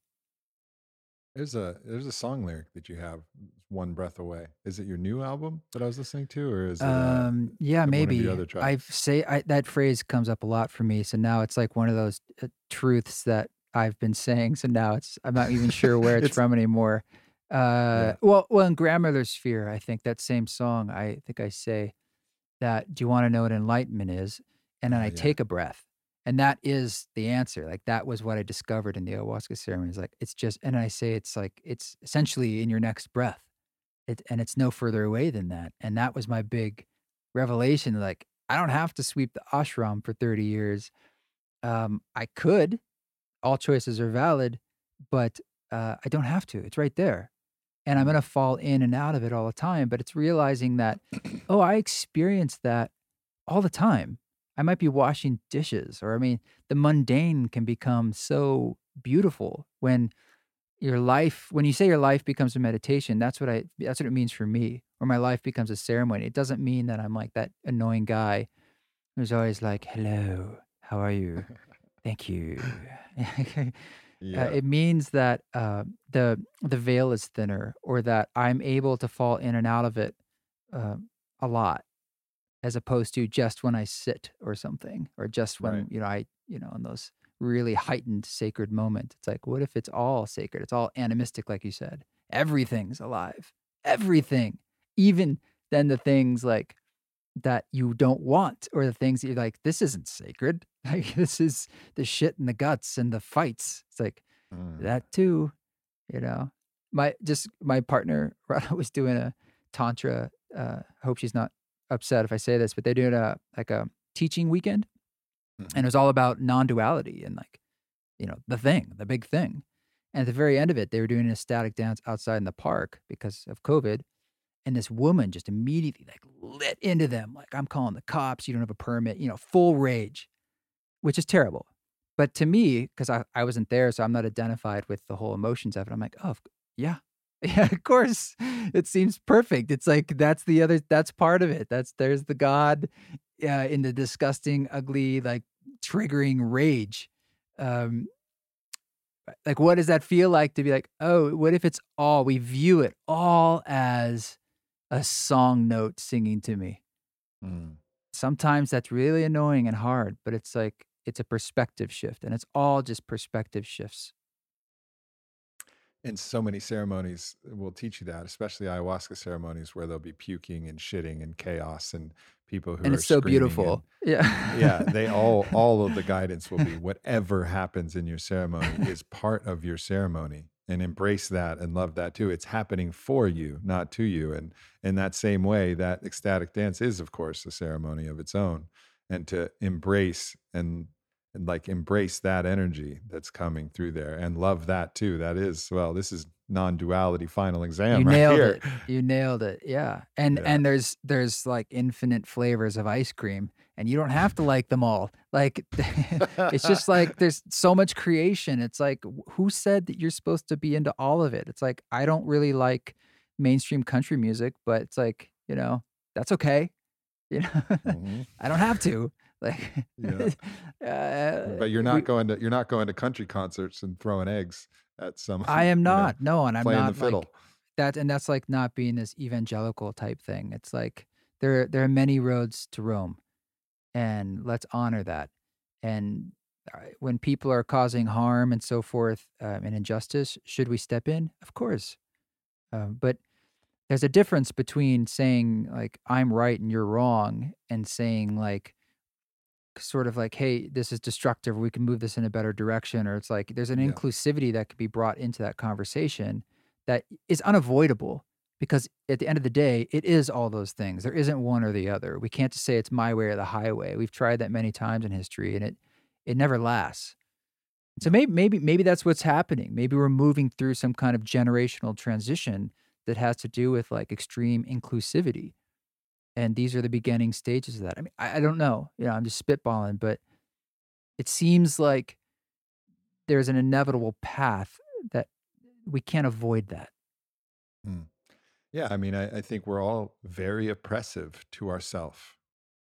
There's a there's a song lyric that you have, "One Breath Away." Is it your new album that I was listening to, or is it? uh, Um, yeah, one of your maybe. other I tracks? say I, that phrase comes up a lot for me. So now it's like one of those uh, truths that I've been saying. So now it's I'm not even sure where it's, It's- from anymore. Uh, well, well, in grandmother's sphere, I think that same song. I think I say that. Do you want to know what enlightenment is? And then Ah, I yeah. take a breath, And that is the answer. Like that was what I discovered in the ayahuasca ceremony. It's like it's just, and I say it's like it's essentially in your next breath. It and it's no further away than that. And that was my big revelation. Like I don't have to sweep the ashram for 30 years. Um, I could. All choices are valid, but uh, I don't have to. It's right there. And I'm going to fall in and out of it all the time. But it's realizing that, oh, I experience that all the time. I might be washing dishes, or I mean, the mundane can become so beautiful when your life, when you say your life becomes a meditation, that's what I, that's what it means for me, or my life becomes a ceremony. It doesn't mean that I'm like that annoying guy who's always like, hello, how are you? Thank you. Uh, Yeah. it means that uh, the the veil is thinner, or that I'm able to fall in and out of it uh, a lot, as opposed to just when I sit or something, or just when Right. you know I you know in those really heightened sacred moments. It's like, what if it's all sacred? It's all animistic, like you said. Everything's alive. Everything, even then the things like that you don't want, or the things that you're like, this isn't sacred. Like this is the shit and the guts and the fights. It's like Mm. that too, you know. My just my partner Radha was doing a tantra. Uh, hope she's not upset if I say this, but they're doing a like a teaching weekend, Mhm. and it was all about non-duality and like you know the thing, the big thing. And at the very end of it, they were doing ecstatic dance outside in the park because of COVID. And this woman just immediately like lit into them, like I'm calling the cops. You don't have a permit, you know, full rage, which is terrible. But to me, because I, I wasn't there, so I'm not identified with the whole emotions of it. I'm like, oh, yeah, yeah, of course. It seems perfect. It's like that's the other, that's part of it. That's there's the God uh, in the disgusting, ugly, like triggering rage. Um, like, what does that feel like to be like, oh, what if it's all, we view it all as a song note singing to me? Mm. sometimes that's really annoying and hard, but it's like it's a perspective shift and it's all just perspective shifts. And so many ceremonies will teach you that, especially ayahuasca ceremonies where there'll be puking and shitting and chaos and people who And are it's so beautiful. Yeah. Yeah, they all all of the guidance will be whatever happens in your ceremony is part of your ceremony. And embrace that and love that too. It's happening for you, not to you. And in that same way, that ecstatic dance is, of course, a ceremony of its own. And to embrace and and like embrace that energy that's coming through there and love that too. That is, well, this is non-duality final exam you right nailed here. it. You nailed it. Yeah. And Yeah. and there's there's like infinite flavors of ice cream and you don't have to like them all. Like it's just like there's so much creation. It's like who said that you're supposed to be into all of it? It's like I don't really like mainstream country music, but it's like, you know, that's okay. You know, Mhm. I don't have to. Like Yeah. uh, But you're not we- going to you're not going to country concerts and throwing eggs at some. I am you know, not. no, and I'm playing not the fiddle. like that and that's like not being this evangelical type thing. It's like there there are many roads to Rome and let's honor that. And uh, when people are causing harm and so forth um, and injustice, should we step in? Of course. Uh, but there's a difference between saying like I'm right and you're wrong and saying like sort of like hey this is destructive we can move this in a better direction or it's like there's an Yeah. inclusivity that could be brought into that conversation that is unavoidable because at the end of the day it is all those things there isn't one or the other. We can't just say it's my way or the highway. We've tried that many times in history and it it never lasts. So maybe maybe maybe that's what's happening. Maybe we're moving through some kind of generational transition that has to do with like extreme inclusivity and these are the beginning stages of that i mean i, I don't know you know i'm just spitballing but it seems like there's an inevitable path that we can't avoid that mm. Yeah, I mean, I, I think we're all very oppressive to ourselves.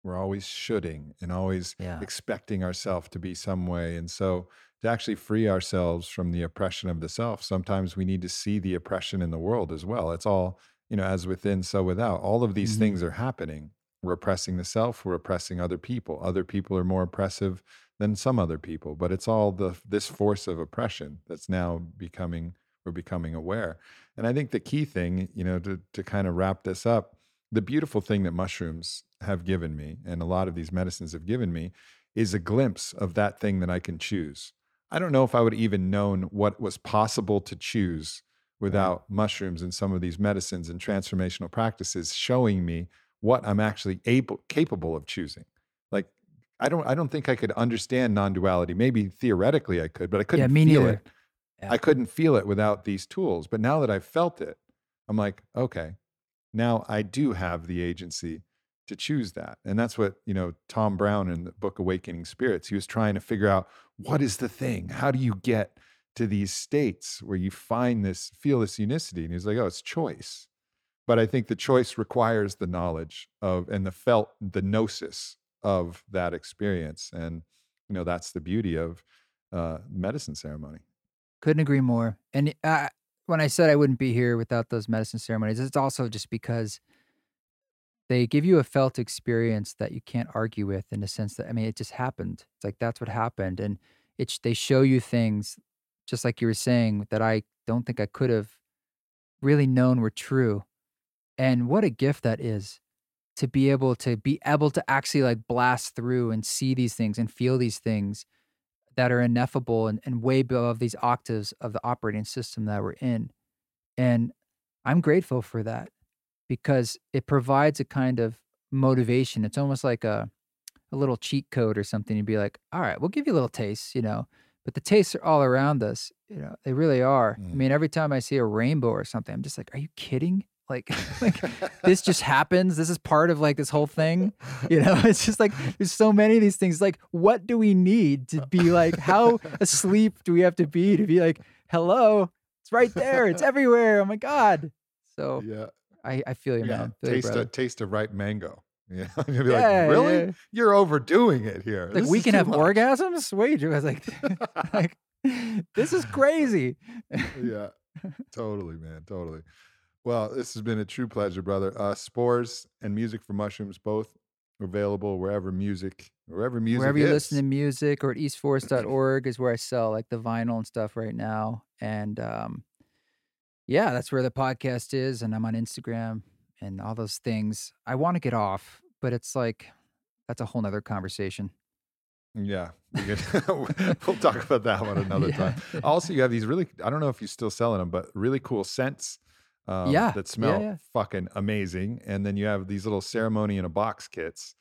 We're always shoulding and always Yeah. expecting ourselves to be some way. And so, to actually free ourselves from the oppression of the self, sometimes we need to see the oppression in the world as well. It's all, you know, as within, so without. All of these Mhm. things are happening. We're oppressing the self, we're oppressing other people. Other people are more oppressive than some other people, but it's all the this force of oppression that's now becoming we're becoming aware. And I think the key thing, you know, to to kind of wrap this up, the beautiful thing that mushrooms have given me and a lot of these medicines have given me is a glimpse of that thing that I can choose. I don't know if I would even known what was possible to choose without mushrooms and some of these medicines and transformational practices showing me what I'm actually able capable of choosing. Like I don't I don't think I could understand non-duality. Maybe theoretically I could, but I couldn't me feel neither. it. Yeah. I couldn't feel it without these tools. But now that I've felt it, I'm like, okay, now I do have the agency to choose that. And that's what, you know, Tom Brown in the book Awakening Spirits, he was trying to figure out what is the thing? How do you get to these states where you find this, feel this unicity? And he's like, oh, it's choice. But I think the choice requires the knowledge of and the felt, the gnosis of that experience. And, you know, that's the beauty of uh, medicine ceremony. Couldn't agree more. And when I said I wouldn't be here without those medicine ceremonies, it's also just because they give you a felt experience that you can't argue with in the sense that I mean it just happened. It's like that's what happened, and it's they show you things just like you were saying that I don't think I could have really known were true. And what a gift that is to be able to be able to actually like blast through and see these things and feel these things that are ineffable and, and way above these octaves of the operating system that we're in. And I'm grateful for that because it provides a kind of motivation. It's almost like a a little cheat code or something. You'd be like, all right, we'll give you a little taste, you know. But the tastes are all around us, you know. They really are. I Mm. mean, every time I see a rainbow or something, I'm just like, are you kidding? Like, like this just happens. This is part of like this whole thing. You know, it's just like there's so many of these things. Like, what do we need to be like? How asleep do we have to be to be like, hello, it's right there, it's everywhere. Oh my god. So Yeah. I, I feel you, yeah. man. Feel you, Taste a taste of ripe mango. Yeah. You'll be Yeah, like, really? yeah. You're overdoing it here. Like This we can have much." orgasms. Wait, I was like, like this is crazy. yeah, totally, man, totally. Well, this has been a true pleasure, brother. Uh, Spores and Music for Mushrooms both available wherever music, wherever music Wherever you is. listen to music or at eastforest.org is where I sell like the vinyl and stuff right now. And um, yeah, that's where the podcast is. And I'm on Instagram and all those things. I want to get off, but it's like, that's a whole nother conversation. Yeah, we we'll talk about that one another Yeah. time. Also, you have these really, I don't know if you're still selling them, but really cool scents um, Yeah, that smell yeah. fucking amazing. And then you have these little ceremony in a box kits.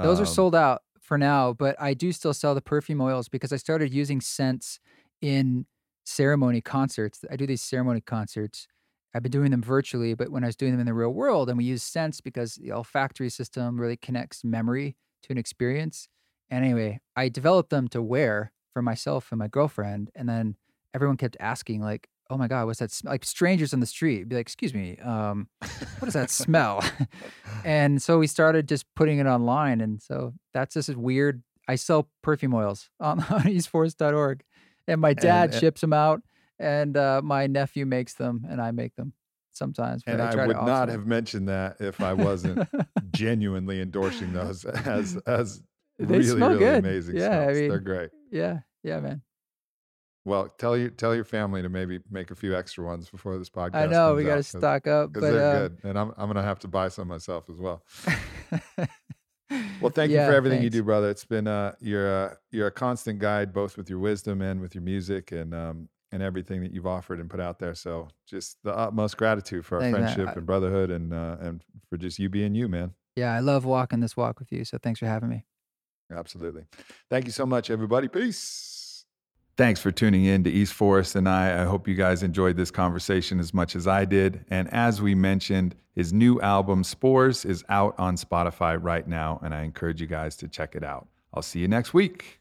Those are Um, sold out for now, but I do still sell the perfume oils because I started using scents in ceremony concerts. I do these ceremony concerts. I've been doing them virtually, but when I was doing them in the real world, and we use scents because the olfactory system really connects memory to an experience. And anyway, I developed them to wear for myself and my girlfriend, and then everyone kept asking, like, "Oh my god, what's that?" Sm-? Like strangers on the street be like, "Excuse me, um, what does that smell?" and so we started just putting it online and so that's just weird i sell perfume oils on, on eastforest.org and my dad And- ships them out and uh, my nephew makes them and i make them sometimes and I, try would not have mentioned that if I wasn't genuinely endorsing those as as They really really good. amazing Yeah, I mean- They're great. yeah yeah man Well, tell your tell your family to maybe make a few extra ones before this podcast. i know we got to stock up because but they're uh, good, and I'm I'm gonna have to buy some myself as well. Well, thank you for everything you do, brother. It's been uh, you're uh, you're a constant guide, both with your wisdom and with your music, and um, and everything that you've offered and put out there. So, just the utmost gratitude for our Thanks, friendship and brotherhood, and uh, and for just you being you, man. yeah i love walking this walk with you so thanks for having me Absolutely. Thank you so much, everybody. Peace. Thanks for tuning in to East Forest and I. I hope you guys enjoyed this conversation as much as I did. And as we mentioned, his new album, Spores, is out on Spotify right now. And I encourage you guys to check it out. I'll see you next week.